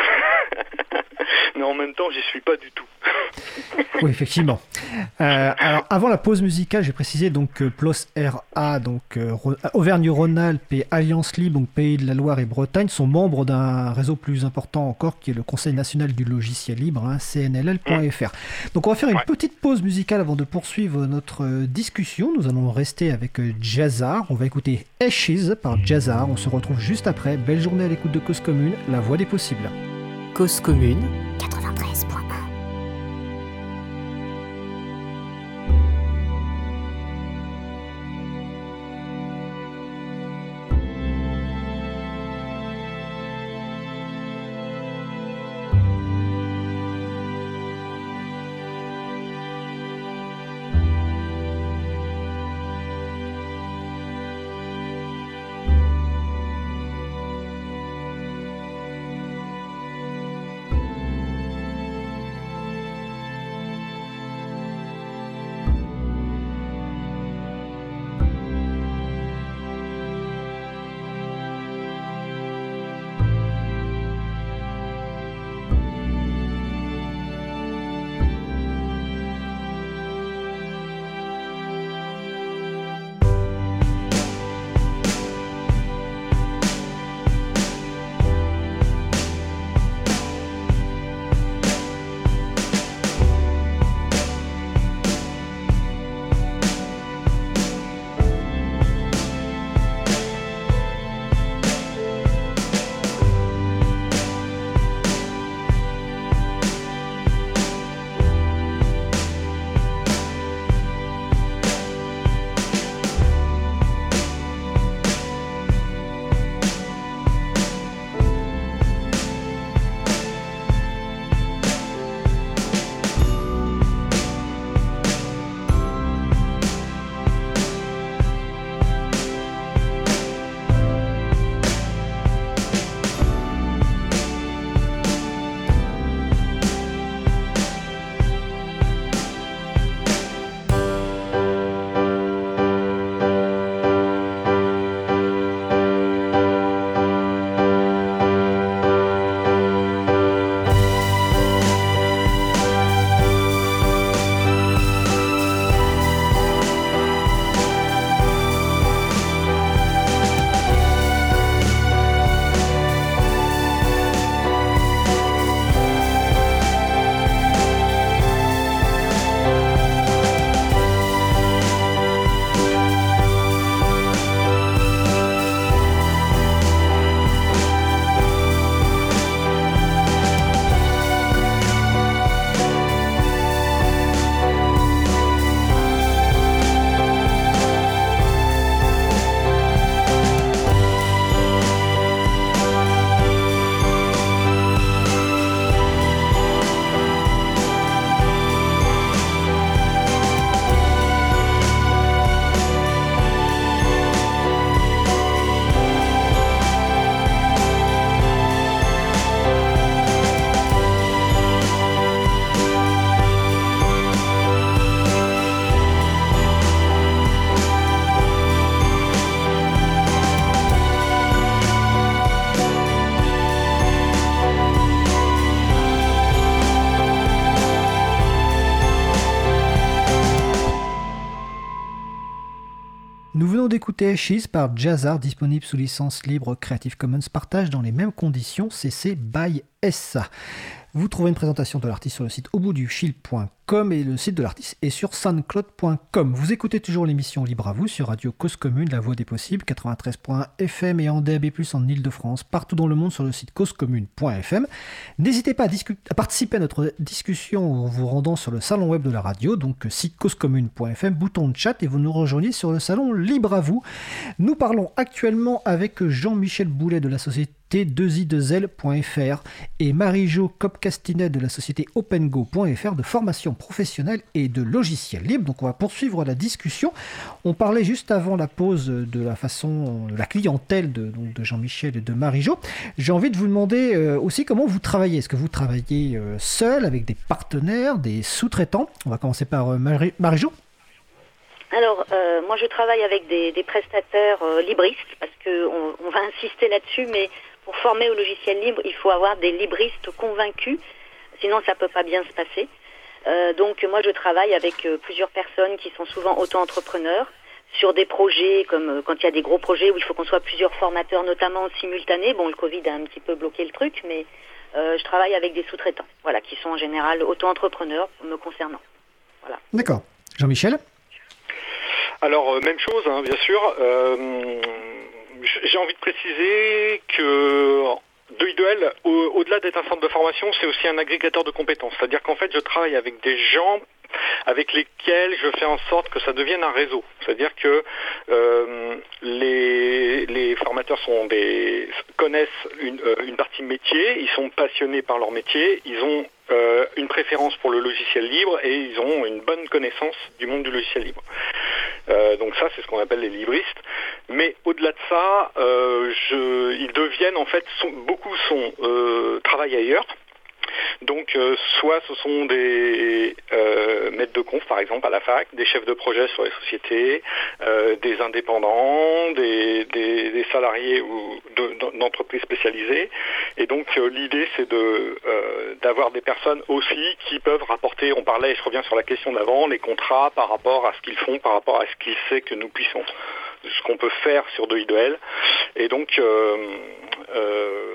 C: mais en même temps, j'y suis pas du tout.
A: oui, effectivement. Euh, alors, avant la pause musicale, j'ai précisé donc que PLOS RA, donc euh, Auvergne-Rhône-Alpes et Alliance Libre, donc Pays de la Loire et Bretagne, sont membres d'un réseau plus important encore qui est le Conseil national du logiciel libre, hein, cnll.fr. Donc, on va faire une petite pause musicale avant de poursuivre notre euh, discussion. Nous allons rester avec Jazzar. On va écouter Ashes par Jazzar. On se retrouve juste après. Belle journée à l'écoute de Cause Commune, la voix des possibles.
D: Cause Commune 93.1
A: Ashes par Jazzar, disponible sous licence libre Creative Commons, partage dans les mêmes conditions CC by SA. Vous trouvez une présentation de l'artiste sur le site auboutduchil.com et le site de l'artiste est sur soundcloud.com. Vous écoutez toujours l'émission Libre à vous sur Radio Cause Commune, La Voix des Possibles, 93.fm et en DAB+, en Ile-de-France, partout dans le monde sur le site causecommune.fm. N'hésitez pas à, participer à notre discussion en vous rendant sur le salon web de la radio, donc site causecommune.fm, bouton de chat et vous nous rejoignez sur le salon Libre à vous. Nous parlons actuellement avec Jean-Michel Boulet de la société 2i2l.fr et Marie-Jo Copcastinet de la société opengo.fr de formation professionnelle et de logiciels libres. Donc on va poursuivre la discussion. On parlait juste avant la pause de la façon, de la clientèle de, de Jean-Michel et de Marie-Jo. J'ai envie de vous demander euh, aussi comment vous travaillez. Est-ce que vous travaillez euh, seul, avec des partenaires, des sous-traitants? On va commencer par euh, Marie-Jo.
B: Alors, moi, je travaille avec des, prestataires libristes parce qu'on on va insister là-dessus, mais pour former au logiciel libre, il faut avoir des libristes convaincus, sinon ça ne peut pas bien se passer. Euh, donc moi je travaille avec euh, plusieurs personnes qui sont souvent auto-entrepreneurs sur des projets comme euh, quand il y a des gros projets où il faut qu'on soit plusieurs formateurs notamment simultanés. Bon le Covid a un petit peu bloqué le truc mais je travaille avec des sous-traitants, voilà, qui sont en général auto-entrepreneurs me concernant. Voilà.
A: D'accord. Jean-Michel?
C: Alors même chose, hein, bien sûr j'ai envie de préciser que Duel, au-delà d'être un centre de formation, c'est aussi un agrégateur de compétences. C'est-à-dire qu'en fait, je travaille avec des gens avec lesquels je fais en sorte que ça devienne un réseau. C'est-à-dire que euh, les, formateurs connaissent une, euh, une, partie métier, ils sont passionnés par leur métier, ils ont euh, une préférence pour le logiciel libre et ils ont une bonne connaissance du monde du logiciel libre. Euh, donc ça, c'est ce qu'on appelle les libristes. Mais au-delà de ça, euh, je, ils deviennent en fait, beaucoup sont travaillent ailleurs. Donc euh, soit ce sont des euh, maîtres de conf par exemple à la fac, des chefs de projet sur les sociétés, euh, des indépendants, des, salariés ou d'entreprises spécialisées. Et donc l'idée c'est d'avoir des personnes aussi qui peuvent rapporter, on parlait, je reviens sur la question d'avant, les contrats par rapport à ce qu'ils font, par rapport à ce qu'ils savent que nous puissons ce qu'on peut faire sur de Et donc,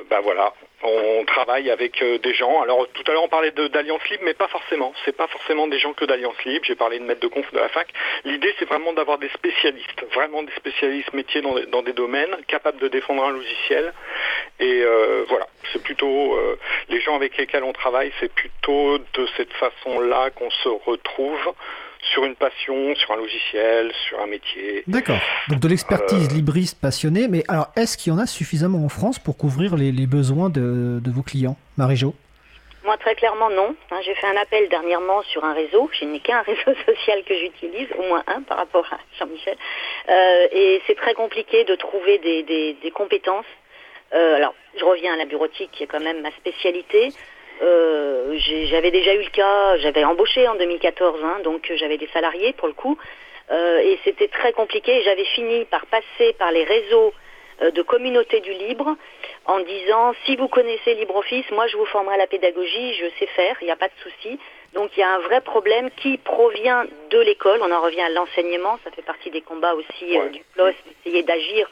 C: bah voilà, on travaille avec euh, des gens. Alors tout à l'heure on parlait d'Alliance Libre, mais pas forcément. C'est pas forcément des gens que d'Alliance Libre. J'ai parlé de maître de conf de la fac. L'idée c'est vraiment d'avoir des spécialistes, vraiment des spécialistes métiers dans, des domaines, capables de défendre un logiciel. Et euh, voilà, c'est plutôt euh, les gens avec lesquels on travaille, c'est plutôt de cette façon-là qu'on se retrouve sur une passion, sur un logiciel, sur un métier.
A: D'accord. Donc de l'expertise euh, libriste passionnée, mais alors est-ce qu'il y en a suffisamment en France pour couvrir les, besoins de, vos clients? Marie-Jo?
B: Moi, très clairement, non. Hein, j'ai fait un appel dernièrement sur un réseau. Je n'ai qu'un réseau social que j'utilise, au moins un par rapport à Jean-Michel. Euh, et c'est très compliqué de trouver des, compétences. Euh, alors, je reviens à la bureautique, qui est quand même ma spécialité. Euh, j'avais déjà eu le cas, j'avais embauché en 2014, hein, donc j'avais des salariés pour le coup, euh, et c'était très compliqué. J'avais fini par passer par les réseaux euh, de communauté du libre en disant si vous connaissez LibreOffice, moi je vous formerai à la pédagogie, je sais faire, il n'y a pas de souci. Donc il y a un vrai problème qui provient de l'école, on en revient à l'enseignement, ça fait partie des combats aussi du PLOS, d'essayer d'agir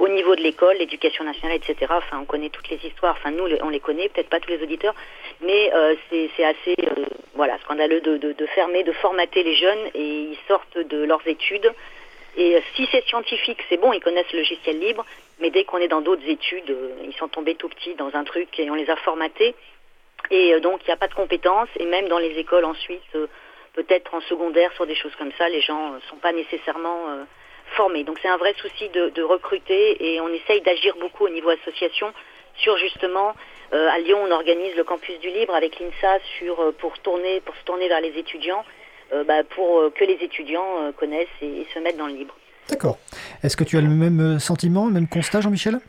B: au niveau de l'école, l'éducation nationale, etc. Enfin, on connaît toutes les histoires. Enfin, nous, on les connaît, peut-être pas tous les auditeurs, mais euh, c'est assez, euh, scandaleux de, de, fermer, de formater les jeunes et ils sortent de leurs études. Et euh, si c'est scientifique, c'est bon, ils connaissent le logiciel libre, mais dès qu'on est dans d'autres études, ils sont tombés tout petits dans un truc et on les a formatés. Et donc, il n'y a pas de compétences. Et même dans les écoles ensuite, peut-être en secondaire, sur des choses comme ça, les gens ne sont pas nécessairement formés. Donc c'est un vrai souci de, recruter et on essaye d'agir beaucoup au niveau association sur justement euh, à Lyon on organise le campus du libre avec l'INSA sur euh, pour tourner pour se tourner vers les étudiants euh, bah, pour que les étudiants connaissent et, se mettent dans le libre.
A: D'accord. Est-ce que tu as le même sentiment, le même constat Jean-Michel?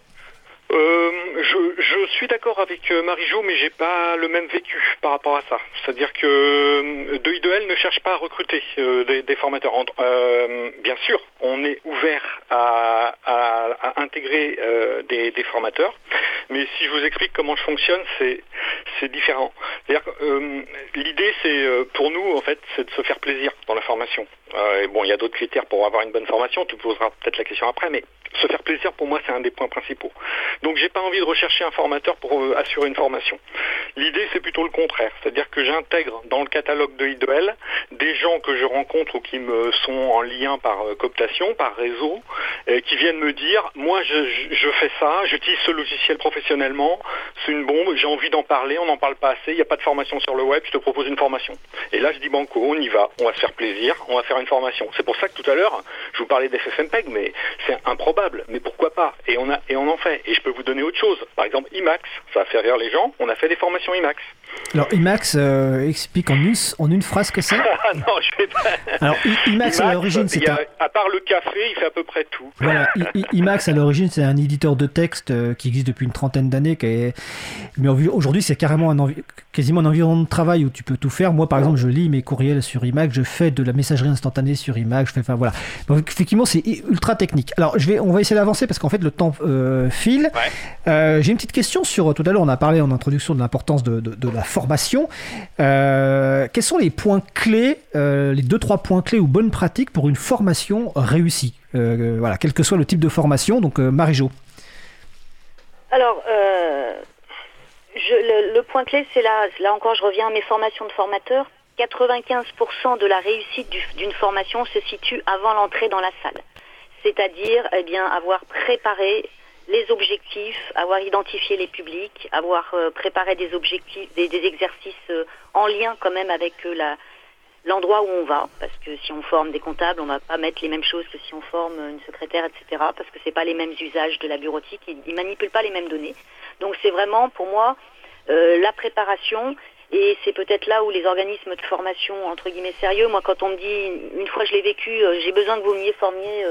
C: Je, suis d'accord avec Marie-Jo, mais j'ai pas le même vécu par rapport à ça. C'est-à-dire que de i ne cherche pas à recruter des, formateurs. bien sûr, on est ouvert à, intégrer euh, des, formateurs. Mais si je vous explique comment je fonctionne, c'est différent. Euh, l'idée, c'est euh, pour nous, en fait, c'est de se faire plaisir dans la formation. Euh, bon, il y a d'autres critères pour avoir une bonne formation. Tu poseras peut-être la question après, mais se faire plaisir, pour moi, c'est un des points principaux. Donc, j'ai pas envie de rechercher un formateur pour euh, assurer une formation. L'idée, c'est plutôt le contraire. C'est-à-dire que j'intègre dans le catalogue de IDEL des gens que je rencontre ou qui me sont en lien par euh, cooptation, par réseau, qui viennent me dire, moi, je, je fais ça, j'utilise ce logiciel professionnellement, c'est une bombe, j'ai envie d'en parler, on n'en parle pas assez, il n'y a pas de formation sur le web, je te propose une formation. Et là, je dis banco, on y va, on va se faire plaisir, on va faire une formation. C'est pour ça que tout à l'heure, je vous parlais d'FFmpeg, mais c'est improbable. Mais pourquoi pas? Et on a et on en fait. Et je peux vous donner autre chose. Par exemple, IMAX, ça a fait rire les gens. On a fait des formations IMAX.
A: Alors IMAX euh, explique en une, en une phrase que c'est.
C: Ah non, je vais pas.
A: Alors IMAX, à l'origine, c'est
C: un... À part le café, il fait à peu près tout.
A: Voilà, IMAX à l'origine, c'est un éditeur de texte euh, qui existe depuis une trentaine d'années. Est... Mais aujourd'hui, c'est carrément un quasiment un environnement de travail où tu peux tout faire. Moi, par exemple, je lis mes courriels sur IMAX, je fais de la messagerie instantanée sur IMAX, je fais, enfin voilà. Donc effectivement, c'est ultra technique. Alors, je vais, on va essayer d'avancer parce qu'en fait, le temps euh, file. J'ai une petite question sur. Tout à l'heure, on a parlé en introduction de l'importance de, de, de la formation. Euh, quels sont les points clés, euh, les deux trois points clés ou bonnes pratiques pour une formation réussie euh, Voilà, quel que soit le type de formation. Donc, Marie-Jo.
B: Alors, le, point clé, c'est là, là encore, je reviens à mes formations de formateurs. 95% de la réussite d'une formation se situe avant l'entrée dans la salle. C'est-à-dire, eh bien, avoir préparé les objectifs, avoir identifié les publics, avoir euh, préparé des objectifs, des, exercices euh, en lien quand même avec euh, l'endroit où on va, parce que si on forme des comptables, on va pas mettre les mêmes choses que si on forme une secrétaire, etc., parce que c'est pas les mêmes usages de la bureautique, ils, ils manipulent pas les mêmes données. Donc c'est vraiment pour moi la préparation et c'est peut-être là où les organismes de formation entre guillemets sérieux, moi quand on me dit une fois je l'ai vécu, j'ai besoin que vous me formiez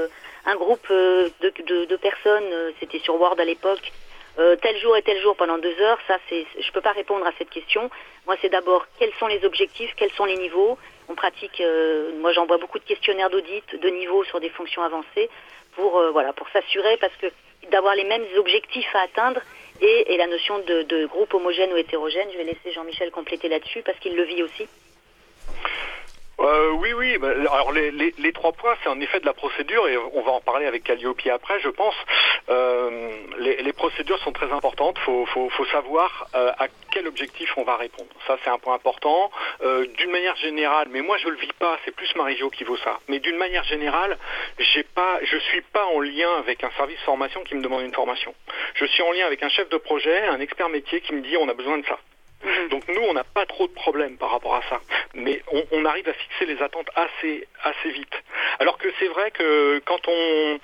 B: un groupe euh, de, de, personnes, euh, c'était sur Word à l'époque, euh, tel jour et tel jour pendant deux heures, ça c'est, je peux pas répondre à cette question. Moi c'est d'abord quels sont les objectifs, quels sont les niveaux? On pratique, moi j'envoie beaucoup de questionnaires d'audit de niveau sur des fonctions avancées pour voilà pour s'assurer parce que d'avoir les mêmes objectifs à atteindre et, la notion de groupe homogène ou hétérogène. Je vais laisser Jean-Michel compléter là-dessus parce qu'il le vit aussi.
C: Euh, oui, oui. Bah, alors les, trois points, c'est en effet de la procédure et on va en parler avec Calliope après, je pense. Euh, les, procédures sont très importantes. Faut, faut, faut savoir euh, à quel objectif on va répondre. Ça, c'est un point important. Euh, d'une manière générale, mais moi je le vis pas. C'est plus Marie-Jo qui vaut ça. Mais d'une manière générale, j'ai pas, je suis pas en lien avec un service formation qui me demande une formation. Je suis en lien avec un chef de projet, un expert métier qui me dit on a besoin de ça. Mhm. Donc nous, on n'a pas trop de problèmes par rapport à ça. Mais on, arrive à fixer les attentes assez, vite. Alors que c'est vrai que quand on,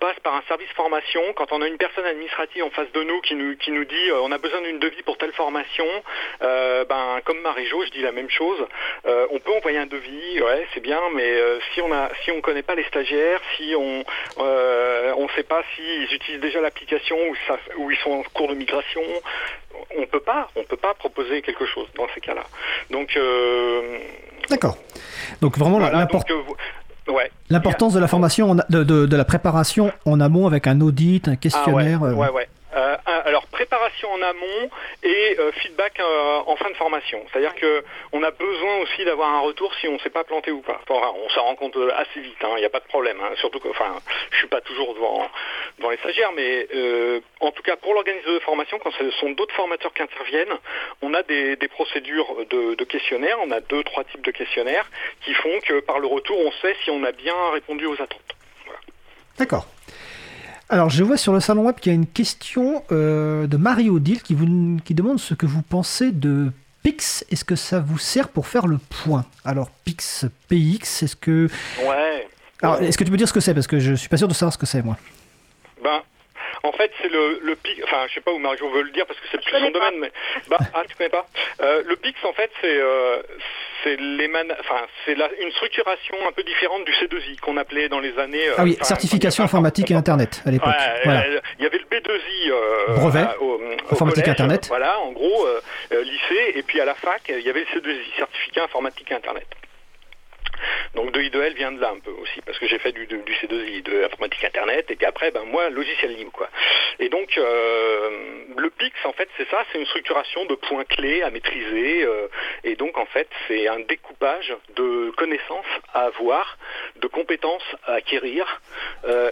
C: passe par un service formation, quand on a une personne administrative en face de nous qui nous, dit euh, on a besoin d'une devis pour telle formation, euh, ben, comme Marie-Jo, je dis la même chose. Euh, on peut envoyer un devis, ouais, c'est bien, mais si on on connaît pas les stagiaires, si on on sait pas s'ils utilisent déjà l'application ou, ou ils sont en cours de migration, on peut pas, on peut pas proposer quelque chose dans ces cas-là. Donc
A: euh, d'accord. Donc vraiment l'importance.
C: Euh, ouais.
A: L'importance de la formation, de, de, de, la préparation en amont avec un audit, un questionnaire.
C: Ah ouais, ouais, Euh, en amont et euh, feedback euh, en fin de formation. C'est-à-dire que on a besoin aussi d'avoir un retour si on ne s'est pas planté ou pas. Enfin, on s'en rend compte assez vite, il hein, n'y a pas de problème. Hein. surtout que, enfin, je suis pas toujours devant, devant les stagiaires, mais en tout cas pour l'organisation de formation, quand ce sont d'autres formateurs qui interviennent, on a des, des procédures de, de, questionnaires, on a deux, trois types de questionnaires qui font que par le retour, on sait si on a bien répondu aux attentes. Voilà.
A: D'accord. Alors, je vois sur le salon web qu'il y a une question euh, de Marie Odile qui, vous, qui demande ce que vous pensez de Pix. Est-ce que ça vous sert pour faire le point? Alors, Pix, PX, est-ce que.
C: Ouais.
A: Alors, est-ce que tu peux dire ce que c'est? Parce que je suis pas sûr de savoir ce que c'est, moi.
C: Ben, en fait, c'est le, le PIX, enfin, je sais pas où Marie-Jo veut le dire parce que c'est plus son domaine, mais. Bah, ah, tu connais pas euh, Le PIX, en fait, c'est. Euh, c'est enfin, c'est une structuration un peu différente du C2I qu'on appelait dans les années.
A: ah oui, certification informatique et Internet à l'époque. voilà.
C: Il y avait le B2I. Euh,
A: Brevet. informatique Internet.
C: Voilà, en gros, lycée, et puis à la fac, il y avait le C2I, certificat informatique et Internet. Donc de I2L vient de là un peu aussi, parce que j'ai fait du, du C2I, de informatique internet, et puis après, ben moi, logiciel libre, quoi. Et donc le PIX, en fait, c'est ça, c'est une structuration de points clés à maîtriser, et donc en fait, c'est un découpage de connaissances à avoir, de compétences à acquérir,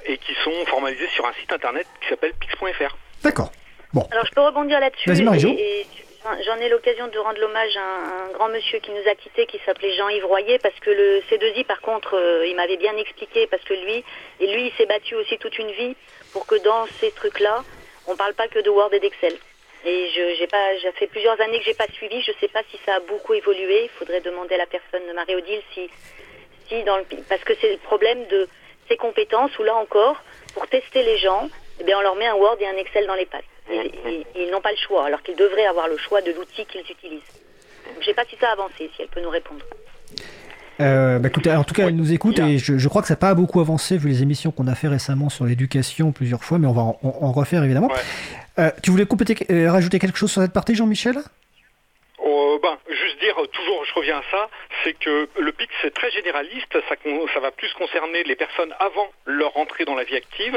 C: et qui sont formalisées sur un site internet qui s'appelle pix.fr.
A: D'accord. Bon.
B: Alors je peux rebondir là-dessus.
A: Vas-y,
B: J'en ai l'occasion de rendre l'hommage à un, grand monsieur qui nous a quittés, qui s'appelait Jean-Yves Royer, parce que le C2I, par contre, euh, il m'avait bien expliqué, parce que lui, et lui, il s'est battu aussi toute une vie pour que dans ces trucs-là, on parle pas que de Word et d'Excel. Et je j'ai pas, j'ai fait plusieurs années que j'ai pas suivi. Je sais pas si ça a beaucoup évolué. Il faudrait demander à la personne de Marie-Odile si, si dans le, parce que c'est le problème de ces compétences où là encore, pour tester les gens, eh bien, on leur met un Word et un Excel dans les pattes. Ils n'ont pas le choix, alors qu'ils devraient avoir le choix de l'outil qu'ils utilisent. je ne sais pas si ça a avancé, si elle peut nous répondre.
A: Euh, bah, écoutez, en tout cas, elle nous écoute et je, crois que ça n'a pas beaucoup avancé vu les émissions qu'on a fait récemment sur l'éducation plusieurs fois, mais on va en, refaire évidemment. Euh, tu voulais compléter, euh, rajouter quelque chose sur cette partie, Jean-Michel?
C: Oh, ben, juste dire, toujours, je reviens à ça, c'est que le PIC, c'est très généraliste, ça, ça, va plus concerner les personnes avant leur entrée dans la vie active,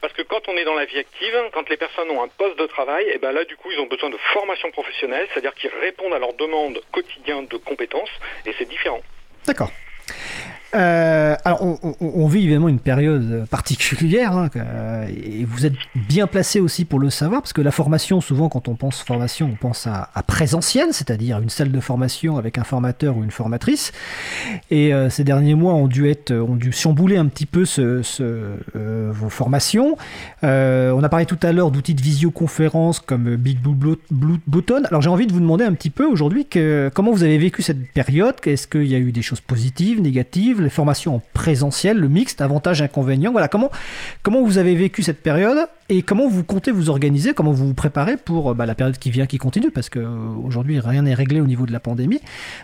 C: parce que quand on est dans la vie active, quand les personnes ont un poste de travail, et eh ben là, du coup, ils ont besoin de formation professionnelle, c'est-à-dire qu'ils répondent à leurs demandes quotidiennes de compétences, et c'est différent.
A: D'accord. Euh, alors, on, vit évidemment une période particulière, hein, et vous êtes bien placé aussi pour le savoir, parce que la formation, souvent, quand on pense formation, on pense à, présentiel, c'est-à-dire une salle de formation avec un formateur ou une formatrice. Et euh, ces derniers mois ont dû être, ont dû chambouler un petit peu euh, vos formations. on a parlé tout à l'heure d'outils de visioconférence comme Big Blue, Button. Alors, j'ai envie de vous demander un petit peu aujourd'hui comment vous avez vécu cette période? Est-ce qu'il y a eu des choses positives, négatives? Les formations en présentiel, le mixte, avantages, inconvénients. Voilà, comment, comment vous avez vécu cette période et comment vous comptez vous organiser, comment vous vous préparez pour bah, la période qui vient, qui continue, parce qu'aujourd'hui, rien n'est réglé au niveau de la pandémie.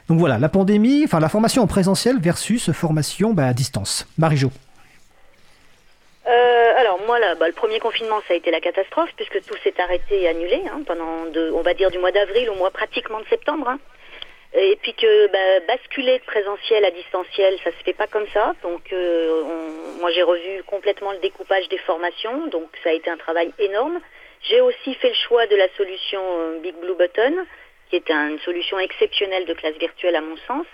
A: Donc voilà, la pandémie, enfin la formation en présentiel versus formation bah, à distance. Marie-Jo.
B: Euh, alors moi là, bah, le premier confinement ça a été la catastrophe puisque tout s'est arrêté et annulé hein, pendant on va dire du mois d'avril au mois pratiquement de septembre. Hein. Et puis que bah, basculer de présentiel à distanciel, ça se fait pas comme ça. Donc euh, moi j'ai revu complètement le découpage des formations, donc ça a été un travail énorme. J'ai aussi fait le choix de la solution euh, Big Blue Button, qui est une solution exceptionnelle de classe virtuelle à mon sens.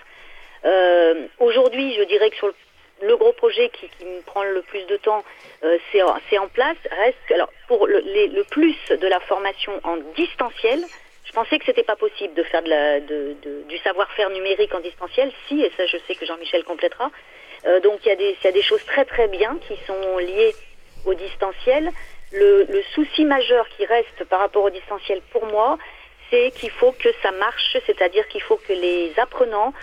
B: Euh, aujourd'hui, je dirais que sur le, gros projet qui, me prend le plus de temps, c'est en place. Reste alors pour le, plus de la formation en distanciel, pensais que c'était pas possible de faire du savoir-faire numérique en distanciel. Si, et ça je sais que Jean-Michel complétera. Euh, donc il y, a des, choses très très bien qui sont liées au distanciel. Le, le souci majeur qui reste par rapport au distanciel pour moi, c'est qu'il faut que ça marche, c'est-à-dire qu'il faut que les apprenants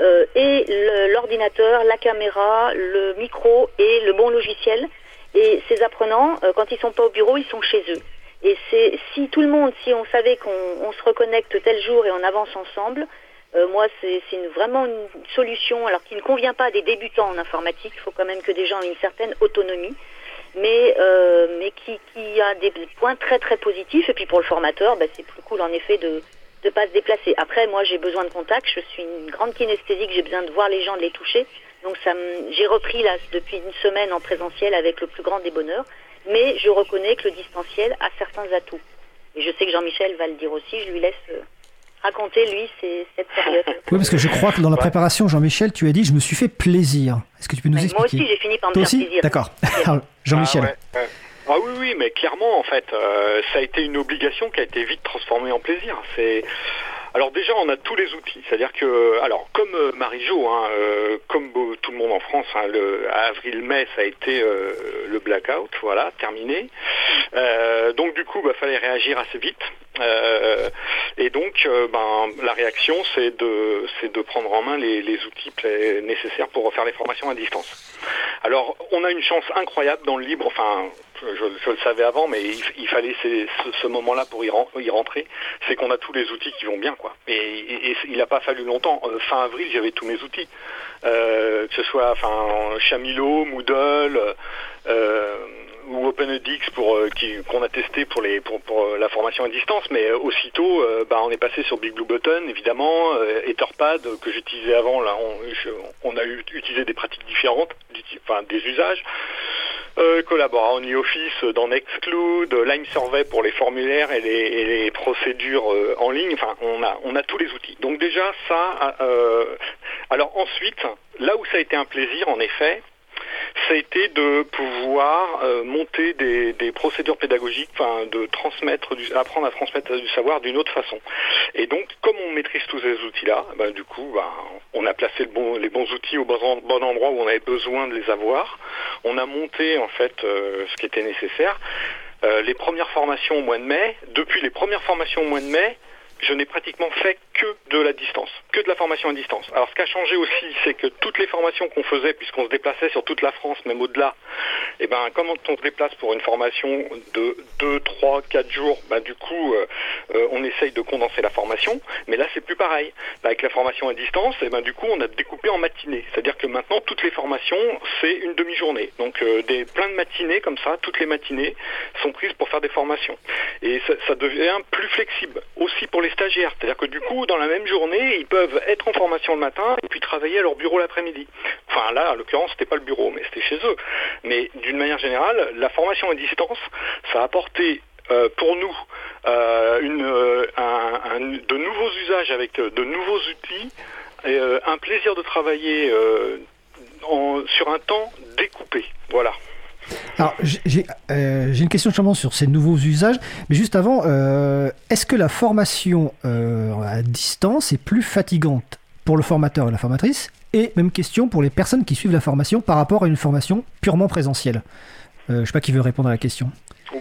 B: euh, aient l'ordinateur, la caméra, le micro et le bon logiciel. Et ces apprenants, euh, quand ils sont pas au bureau, ils sont chez eux. Et c'est si tout le monde, si on savait qu'on se reconnecte tel jour et on avance ensemble, euh, moi c'est vraiment une solution, alors qui ne convient pas à des débutants en informatique. Il faut quand même que des gens aient une certaine autonomie, mais euh, mais qui, qui a des points très très positifs. Et puis pour le formateur, bah, c'est plus cool en effet de de pas se déplacer. Après, moi j'ai besoin de contact. Je suis une grande kinesthésique. J'ai besoin de voir les gens, de les toucher. Donc ça, j'ai repris là depuis une semaine en présentiel avec le plus grand des bonheurs mais je reconnais que le distanciel a certains atouts. Et je sais que Jean-Michel va le dire aussi, je lui laisse euh, raconter, lui, cette période.
A: Oui, parce que je crois que dans la préparation, Jean-Michel, tu as dit, je me suis fait plaisir. Est-ce que tu peux nous expliquer
B: Moi aussi, j'ai fini par me faire plaisir.
A: D'accord. Jean-Michel.
C: Ah, ah, oui, oui, mais clairement, en fait, euh, ça a été une obligation qui a été vite transformée en plaisir. C'est alors déjà, on a tous les outils. C'est-à-dire que, alors comme euh, Marie-Jo, hein, euh, comme tout le monde en France, hein, le, à avril-mai, ça a été euh, le blackout, voilà, terminé. donc du coup, il bah, fallait réagir assez vite. et donc, ben, la réaction, c'est de, c'est de prendre en main les, les outils nécessaires pour refaire les formations à distance. Alors, on a une chance incroyable dans le libre, enfin, je, le savais avant, mais il, fallait ce, moment-là pour y, rentrer, c'est qu'on a tous les outils qui vont bien, quoi. Et, il n'a pas fallu longtemps. Euh, fin avril, j'avais tous mes outils, euh, que ce soit, Chamilo, Moodle. Euh, ou OpenEDX pour qu'on a testé pour, la formation à distance, mais aussitôt, bah, on est passé sur Big Blue Button, évidemment, Etherpad que j'utilisais avant. Là, on, a utilisé des pratiques différentes, enfin des usages. Euh, collabora en e-office dans Nextcloud, Line Survey pour les formulaires et les, procédures en ligne. Enfin, on a, on a tous les outils. Donc déjà, ça. alors ensuite, là où ça a été un plaisir, en effet, ça a été de pouvoir euh, monter des, procédures pédagogiques, enfin de transmettre, du, apprendre à transmettre du savoir d'une autre façon. Et donc, comme on maîtrise tous ces outils-là, ben, du coup, ben, on a placé les bons outils au bon, endroit où on avait besoin de les avoir. On a monté en fait euh, ce qui était nécessaire. Euh, les premières formations au mois de mai, depuis les premières formations au mois de mai, je n'ai pratiquement fait que de la distance, que de la formation à distance. Alors ce qui a changé aussi, c'est que toutes les formations qu'on faisait, puisqu'on se déplaçait sur toute la France, même au-delà, et eh ben comme on se déplace pour une formation de 2, 3, 4 jours, ben, du coup euh, euh, on essaye de condenser la formation, mais là c'est plus pareil. avec la formation à distance, et eh ben, du coup on a découpé en matinées. C'est-à-dire que maintenant toutes les formations, c'est une demi-journée. Donc euh, des plein de matinées comme ça, toutes les matinées sont prises pour faire des formations. Et ça devient plus flexible aussi pour les stagiaires. C'est-à-dire que du coup, dans la même journée, ils peuvent être en formation le matin et puis travailler à leur bureau l'après-midi. Enfin là, en l'occurrence, c'était pas le bureau, mais c'était chez eux. Mais d'une manière générale, la formation à distance, ça a apporté euh, pour nous euh, euh, de nouveaux usages avec de nouveaux outils et un plaisir de travailler sur un temps découpé. Voilà.
A: Alors, euh, j'ai une question justement sur ces nouveaux usages, mais juste avant, euh, est-ce que la formation euh, à distance est plus fatigante pour le formateur et la formatrice? Et même question pour les personnes qui suivent la formation par rapport à une formation purement présentielle. je ne sais pas qui veut répondre à la question.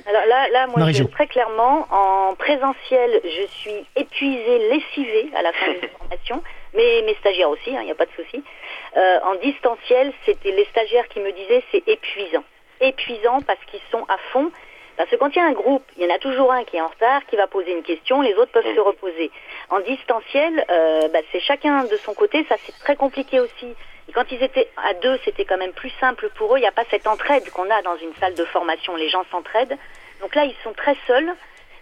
B: Alors là, là moi, je, très clairement, en présentiel, je suis épuisée, lessivée à la fin de la formation, mais mes stagiaires aussi, il hein, n'y a pas de souci. en distanciel, c'était les stagiaires qui me disaient c'est épuisant épuisant parce qu'ils sont à fond. Parce que quand il y a un groupe, il y en a toujours un qui est en retard, qui va poser une question, les autres peuvent se reposer. En distanciel, euh, bah, c'est chacun de son côté, ça c'est très compliqué aussi. Quand ils étaient à deux, c'était quand même plus simple pour eux. Il n'y a pas cette entraide qu'on a dans une salle de formation. Les gens s'entraident. Donc là, ils sont très seuls.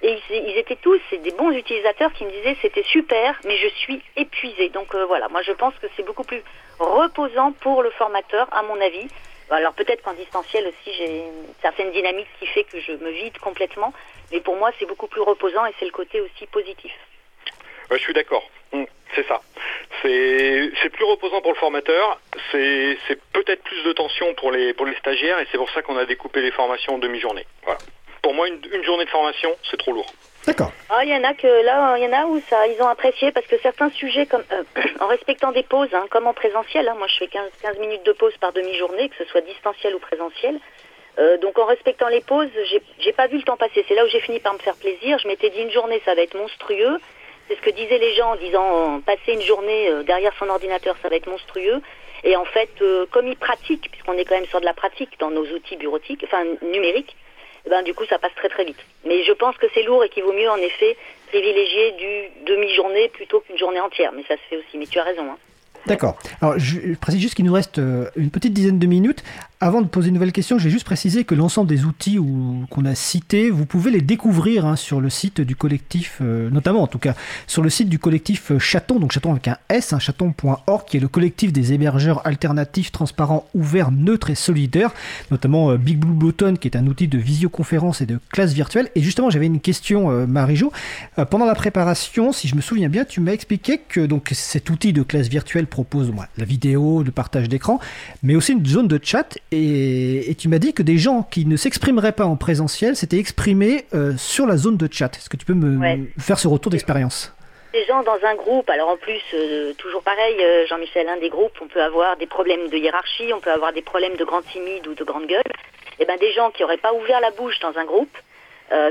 B: Et ils, étaient tous, c'est des bons utilisateurs qui me disaient c'était super, mais je suis épuisé. Donc euh, voilà, moi je pense que c'est beaucoup plus reposant pour le formateur, à mon avis, alors peut-être qu'en distanciel aussi, j'ai une certaine dynamique qui fait que je me vide complètement, mais pour moi c'est beaucoup plus reposant et c'est le côté aussi positif.
C: je suis d'accord, hum, c'est ça. C'est plus reposant pour le formateur, c'est peut-être plus de tension pour les, pour les stagiaires et c'est pour ça qu'on a découpé les formations en demi-journée. Voilà. Pour moi, une journée de formation, c'est trop lourd.
A: D'accord.
B: Ah, il y en a que là, il y en a où ça, ils ont apprécié parce que certains sujets, comme euh, en respectant des pauses, hein, comme en présentiel, hein, moi je fais 15, 15 minutes de pause par demi-journée, que ce soit distanciel ou présentiel. Euh, donc en respectant les pauses, j'ai pas vu le temps passer. C'est là où j'ai fini par me faire plaisir. Je m'étais dit une journée, ça va être monstrueux. C'est ce que disaient les gens en disant passer une journée euh, derrière son ordinateur, ça va être monstrueux. Et en fait, comme ils pratiquent, puisqu'on est quand même sur de la pratique dans nos outils bureautiques, enfin numériques, ben, du coup, ça passe très très vite. Mais je pense que c'est lourd et qu'il vaut mieux, en effet, privilégier du demi-journée plutôt qu'une journée entière. Mais ça se fait aussi. Mais tu as raison. Hein.
A: D'accord. Alors, je précise juste qu'il nous reste euh, une petite dizaine de minutes. Avant de poser une nouvelle question, j'ai juste précisé que l'ensemble des outils qu'on a cités, vous pouvez les découvrir hein, sur le site du collectif, euh, notamment en tout cas sur le site du collectif euh, Chaton, donc Chaton avec un S, hein, chaton.org, qui est le collectif des hébergeurs alternatifs, transparents, ouverts, neutres et solidaires, notamment euh, Big Blue Button, qui est un outil de visioconférence et de classe virtuelle. Et justement, j'avais une question, Marie-Jo. pendant la préparation, si je me souviens bien, tu m'as expliqué que donc cet outil de classe virtuelle propose la vidéo, le partage d'écran, mais aussi une zone de chat et, tu m'as dit que des gens qui ne s'exprimeraient pas en présentiel s'étaient exprimés euh, sur la zone de chat. Est-ce que tu peux me faire ce retour d'expérience?
B: Des gens dans un groupe, alors en plus, euh, toujours pareil, euh, Jean-Michel, un des groupes, on peut avoir des problèmes de hiérarchie, on peut avoir des problèmes de grande timide ou de grande gueule. Et eh ben des gens qui n'auraient pas ouvert la bouche dans un groupe,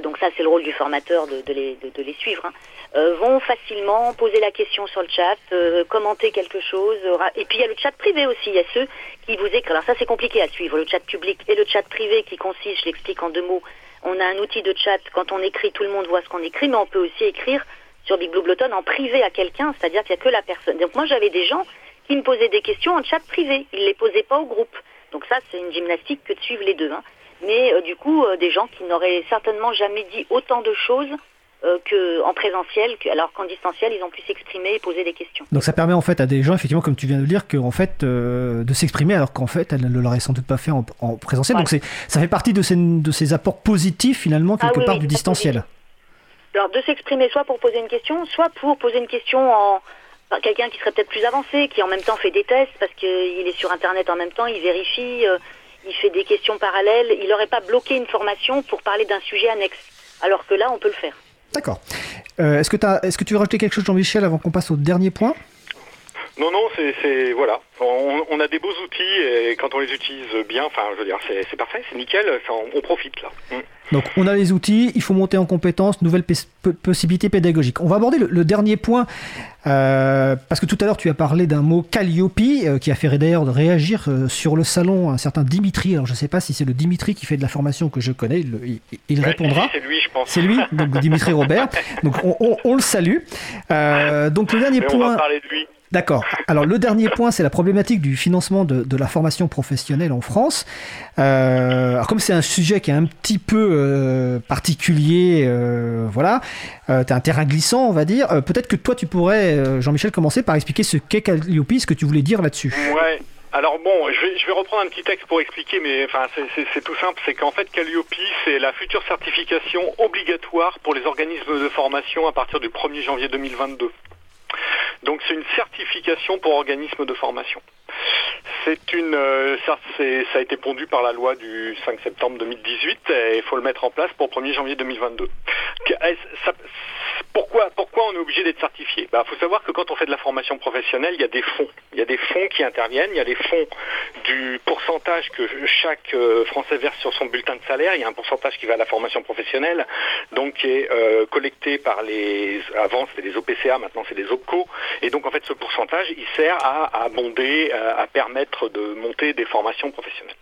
B: donc ça c'est le rôle du formateur de, les, de, les, suivre, hein, vont facilement poser la question sur le chat, euh, commenter quelque chose. Et puis il y a le chat privé aussi. Il y a ceux qui vous écrivent. Alors ça c'est compliqué à suivre, le chat public et le chat privé qui consiste, je l'explique en deux mots, on a un outil de chat. Quand on écrit, tout le monde voit ce qu'on écrit, mais on peut aussi écrire sur Big Blue Blotton en privé à quelqu'un, c'est-à-dire qu'il n'y a que la personne. Donc moi j'avais des gens qui me posaient des questions en chat privé. Ils ne les posaient pas au groupe. Donc ça c'est une gymnastique que de suivre les deux. Hein. mais euh, du coup, des gens qui n'auraient certainement jamais dit autant de choses qu'en présentiel, alors qu'en distanciel, ils ont pu s'exprimer et poser des questions.
A: Donc ça permet en fait à des gens, effectivement, comme tu viens de le dire, que, en fait, de s'exprimer alors qu'en fait, elles ne l'auraient sans doute pas fait en, présentiel. Donc ça fait partie de ces, de ces apports positifs, finalement, quelque ah part, du distanciel.
B: Alors de s'exprimer soit pour poser une question, soit pour poser une question en quelqu'un qui serait peut-être plus avancé, qui en même temps fait des tests parce qu'il est sur Internet en même temps, il vérifie, euh, il fait des questions parallèles. Il n'aurait pas bloqué une formation pour parler d'un sujet annexe, alors que là, on peut le faire.
A: D'accord. Euh, est-ce que, que tu veux rajouter quelque chose, Jean-Michel, avant qu'on passe au dernier point?
C: Non, non, c'est voilà. On, a des beaux outils et quand on les utilise bien, enfin, je veux dire, c'est parfait, c'est nickel. on, profite là. Mm.
A: Donc, on a les outils, il faut monter en compétences, nouvelles possibilités pédagogiques. On va aborder le, dernier point euh, parce que tout à l'heure tu as parlé d'un mot Calliope euh, qui a fait d'ailleurs réagir euh, sur le salon un certain Dimitri. Alors, je ne sais pas si c'est le Dimitri qui fait de la formation que je connais. Il, répondra.
C: C'est lui, je pense.
A: C'est lui, donc Dimitri Robert. Donc, on, le salue. donc, le dernier point.
C: On va parler de lui.
A: D'accord. Alors le dernier point, c'est la problématique du financement de, la formation professionnelle en France. Euh, alors comme c'est un sujet qui est un petit peu euh, particulier, euh, voilà, tu un terrain glissant, on va dire. Peut-être que toi, tu pourrais, Jean-Michel, commencer par expliquer ce qu'est Calliope, ce que tu voulais dire là-dessus.
C: Ouais. Alors bon, je vais, je vais, reprendre un petit texte pour expliquer, mais enfin c'est tout simple, c'est qu'en fait Calliope, c'est la future certification obligatoire pour les organismes de formation à partir du 1er janvier 2022. Donc c'est une certification pour organismes de formation. C'est une, euh, ça, ça, a été pondu par la loi du 5 septembre 2018 et il faut le mettre en place pour 1er janvier 2022. pourquoi, pourquoi on est obligé d'être certifié? Il bah, faut savoir que quand on fait de la formation professionnelle, il y a des fonds. Il y a des fonds qui interviennent, il y a les fonds du pourcentage que chaque euh, Français verse sur son bulletin de salaire. Il y a un pourcentage qui va à la formation professionnelle, donc qui est euh, collecté par les... Avant c'était les OPCA, maintenant c'est les OPCO. Et donc en fait ce pourcentage, il sert à, abonder, à permettre de monter des formations professionnelles.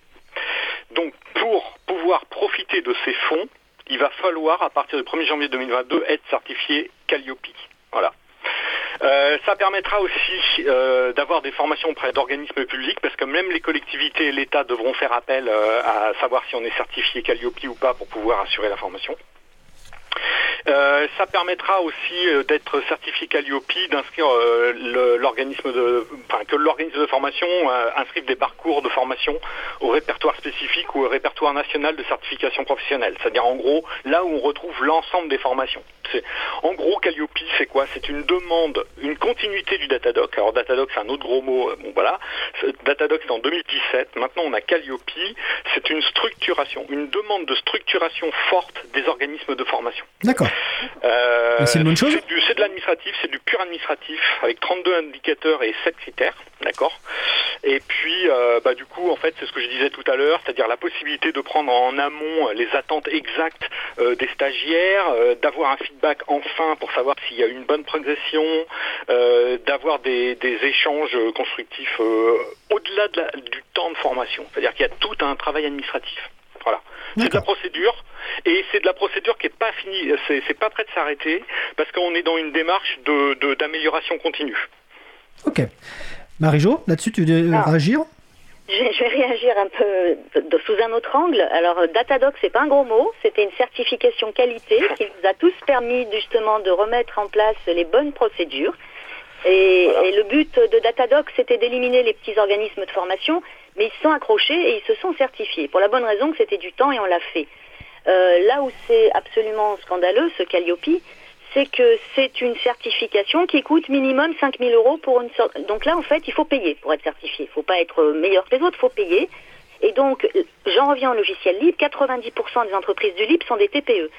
C: Donc pour pouvoir profiter de ces fonds, il va falloir à partir du 1er janvier 2022 être certifié Calliope. Voilà. Euh, ça permettra aussi euh, d'avoir des formations auprès d'organismes publics parce que même les collectivités et l'État devront faire appel euh, à savoir si on est certifié Calliope ou pas pour pouvoir assurer la formation. Euh, ça permettra aussi euh, d'être certifié Calliope, d'inscrire euh, l'organisme que l'organisme de formation inscrive des parcours de formation au répertoire spécifique ou au répertoire national de certification professionnelle. C'est-à-dire en gros là où on retrouve l'ensemble des formations. En gros, Calliope, c'est quoi? C'est une demande, une continuité du Datadoc. Alors Datadoc, c'est un autre gros mot. Bon voilà, Datadoc c'est en 2017. Maintenant, on a Calliope. C'est une structuration, une demande de structuration forte des organismes de formation.
A: D'accord. Euh, c'est une bonne chose
C: C'est de l'administratif, c'est du pur administratif, avec 32 indicateurs et 7 critères, d'accord Et puis, euh, bah, du coup, en fait, c'est ce que je disais tout à l'heure, c'est-à-dire la possibilité de prendre en amont les attentes exactes euh, des stagiaires, d'avoir un feedback enfin pour savoir s'il y a une bonne progression, d'avoir des, échanges constructifs au-delà du temps de formation. C'est-à-dire qu'il y a tout un travail administratif. Voilà. C'est de la procédure et c'est de la procédure qui n'est pas finie, c'est pas prêt de s'arrêter parce qu'on est dans une démarche d'amélioration continue.
A: Ok. Marie-Jo, là-dessus, tu veux ah. réagir?
B: Je vais réagir un peu sous un autre angle. Alors, Datadoc, c'est pas un gros mot. C'était une certification qualité qui nous a tous permis justement de remettre en place les bonnes procédures. Et, et le but de Datadoc, c'était d'éliminer les petits organismes de formation mais ils se sont accrochés et ils se sont certifiés, pour la bonne raison que c'était du temps et on l'a fait. Euh, là où c'est absolument scandaleux, ce Calliope, c'est que c'est une certification qui coûte minimum 5000 euros pour une sorte. Donc là, en fait, il faut payer pour être certifié. Il ne faut pas être meilleur que les autres, il faut payer. Et donc, j'en reviens au logiciel libre, 90% des entreprises du libre sont des TPE.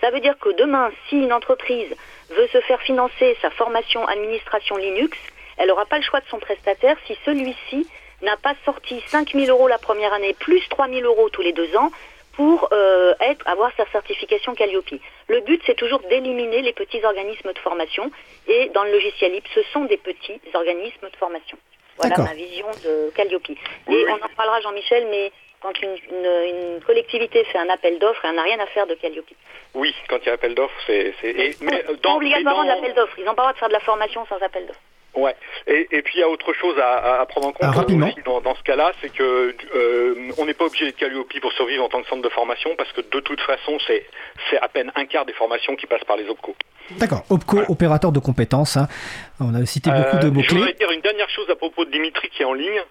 B: Ça veut dire que demain, si une entreprise veut se faire financer sa formation administration Linux, elle n'aura pas le choix de son prestataire si celui-ci n'a pas sorti 5 000 euros la première année, plus 3 000 euros tous les deux ans, pour euh, être, avoir sa certification Calliope. Le but, c'est toujours d'éliminer les petits organismes de formation. Et dans le logiciel LIP, ce sont des petits organismes de formation. Voilà ma vision de Calliope. Et on en parlera, Jean-Michel, mais quand une, collectivité fait un appel d'offres, elle n'a rien à faire de Calliope.
C: Oui, quand il y a appel d'offres, c'est...
B: Obligatoirement de l'appel d'offres. Ils n'ont pas le droit de faire de la formation sans appel d'offres.
C: Ouais. Et, et, puis il y a autre chose à, à prendre en compte
A: ah,
C: aussi dans, dans, ce cas-là, c'est que euh, on n'est pas obligé d'être Calliope pour survivre en tant que centre de formation parce que de toute façon c'est c'est à peine un quart des formations qui passent par les OPCO.
A: D'accord. OPCO, opérateur de compétences. Hein. On a cité beaucoup de mots clés.
C: Je voudrais dire une dernière chose à propos de Dimitri qui est en ligne.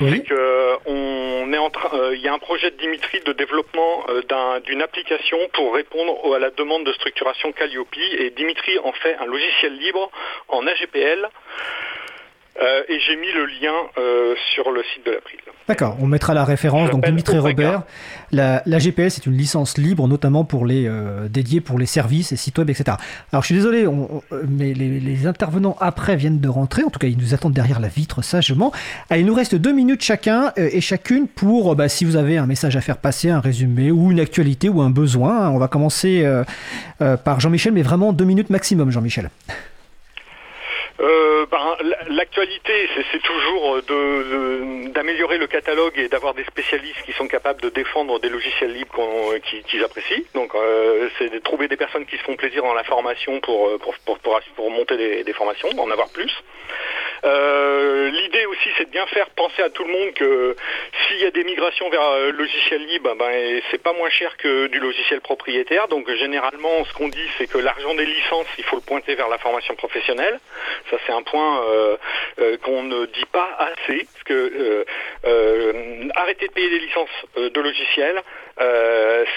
C: Que on est en train, euh, il y a un projet de Dimitri de développement euh, d'une application pour répondre à la demande de structuration Calliope. Et Dimitri en fait un logiciel libre en AGPL euh, et j'ai mis le lien euh, sur le site de l'April.
A: D'accord, on mettra la référence. Donc Dimitri Robert, la, la, GPL c'est une licence libre, notamment pour les euh, dédiée pour les services et sites web, etc. Alors je suis désolé, on, mais les, les, intervenants après viennent de rentrer. En tout cas, ils nous attendent derrière la vitre sagement. Allez, il nous reste deux minutes chacun et chacune pour, bah, si vous avez un message à faire passer, un résumé ou une actualité ou un besoin. On va commencer par Jean-Michel, mais vraiment deux minutes maximum, Jean-Michel.
C: Euh, ben, L'actualité, c'est toujours d'améliorer de, le catalogue et d'avoir des spécialistes qui sont capables de défendre des logiciels libres qu'ils qui apprécient. Donc, euh, c'est de trouver des personnes qui se font plaisir dans la formation pour, monter des, des, formations, d'en avoir plus. Euh, L'idée aussi, c'est de bien faire penser à tout le monde que s'il y a des migrations vers le logiciel libre, ben, c'est pas moins cher que du logiciel propriétaire. Donc, généralement, ce qu'on dit, c'est que l'argent des licences, il faut le pointer vers la formation professionnelle. Ça, c'est un point euh, euh, qu'on ne dit pas assez, parce que euh, arrêter de payer des licences de logiciels,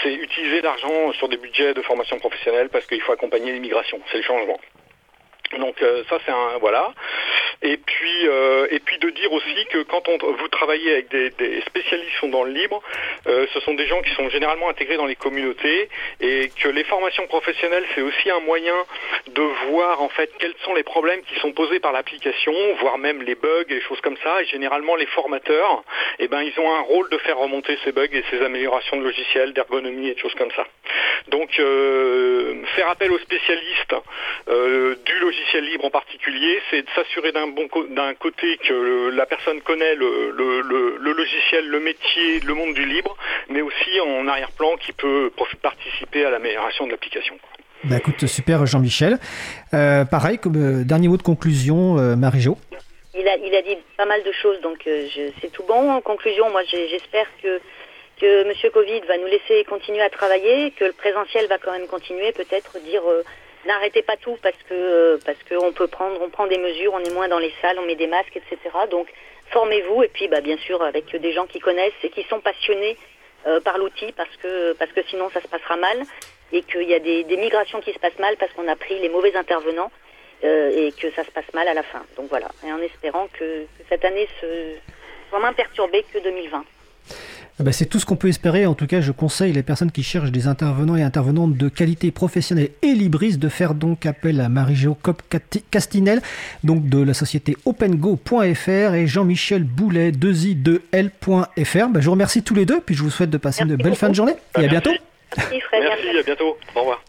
C: c'est utiliser l'argent sur des budgets de formation professionnelle parce qu'il faut accompagner l'immigration. C'est le changement. Donc ça c'est un voilà. Et puis euh, et puis de dire aussi que quand on, vous travaillez avec des, spécialistes qui sont dans le libre, euh, ce sont des gens qui sont généralement intégrés dans les communautés et que les formations professionnelles c'est aussi un moyen de voir en fait quels sont les problèmes qui sont posés par l'application, voire même les bugs et les choses comme ça. Et généralement les formateurs, eh ben ils ont un rôle de faire remonter ces bugs et ces améliorations de logiciels, d'ergonomie et de choses comme ça. Donc euh, faire appel aux spécialistes euh, du logiciel libre en particulier, c'est de s'assurer d'un bon d'un côté que la personne connaît le, le, le, le, logiciel, le métier, le monde du libre, mais aussi en arrière-plan qui peut participer à l'amélioration de l'application.
A: Bah écoute, super Jean-Michel. Euh, pareil, comme euh, dernier mot de conclusion, euh, Marie-Jo.
B: Il a, il a dit pas mal de choses, donc c'est tout bon. En conclusion, moi j'espère que que M. Covid va nous laisser continuer à travailler, que le présentiel va quand même continuer, peut-être dire euh, n'arrêtez pas tout parce que euh, parce qu'on peut prendre, on prend des mesures, on est moins dans les salles, on met des masques, etc. Donc formez-vous et puis bah, bien sûr avec des gens qui connaissent et qui sont passionnés euh, par l'outil parce que parce que sinon ça se passera mal et qu'il y a des, des, migrations qui se passent mal parce qu'on a pris les mauvais intervenants et que ça se passe mal à la fin. Donc voilà, et en espérant que, que cette année se, soit moins perturbée que 2020.
A: Eh ben, c'est tout ce qu'on peut espérer. En tout cas, je conseille les personnes qui cherchent des intervenants et intervenantes de qualité professionnelle et libris de faire donc appel à Marie-Jo Castinel, donc de la société opengo.fr et Jean-Michel Boulet, 2i2l.fr. Ben, je vous remercie tous les deux, puis je vous souhaite de passer une belle fin de journée. Et à bientôt.
C: Merci, à bientôt. Au revoir.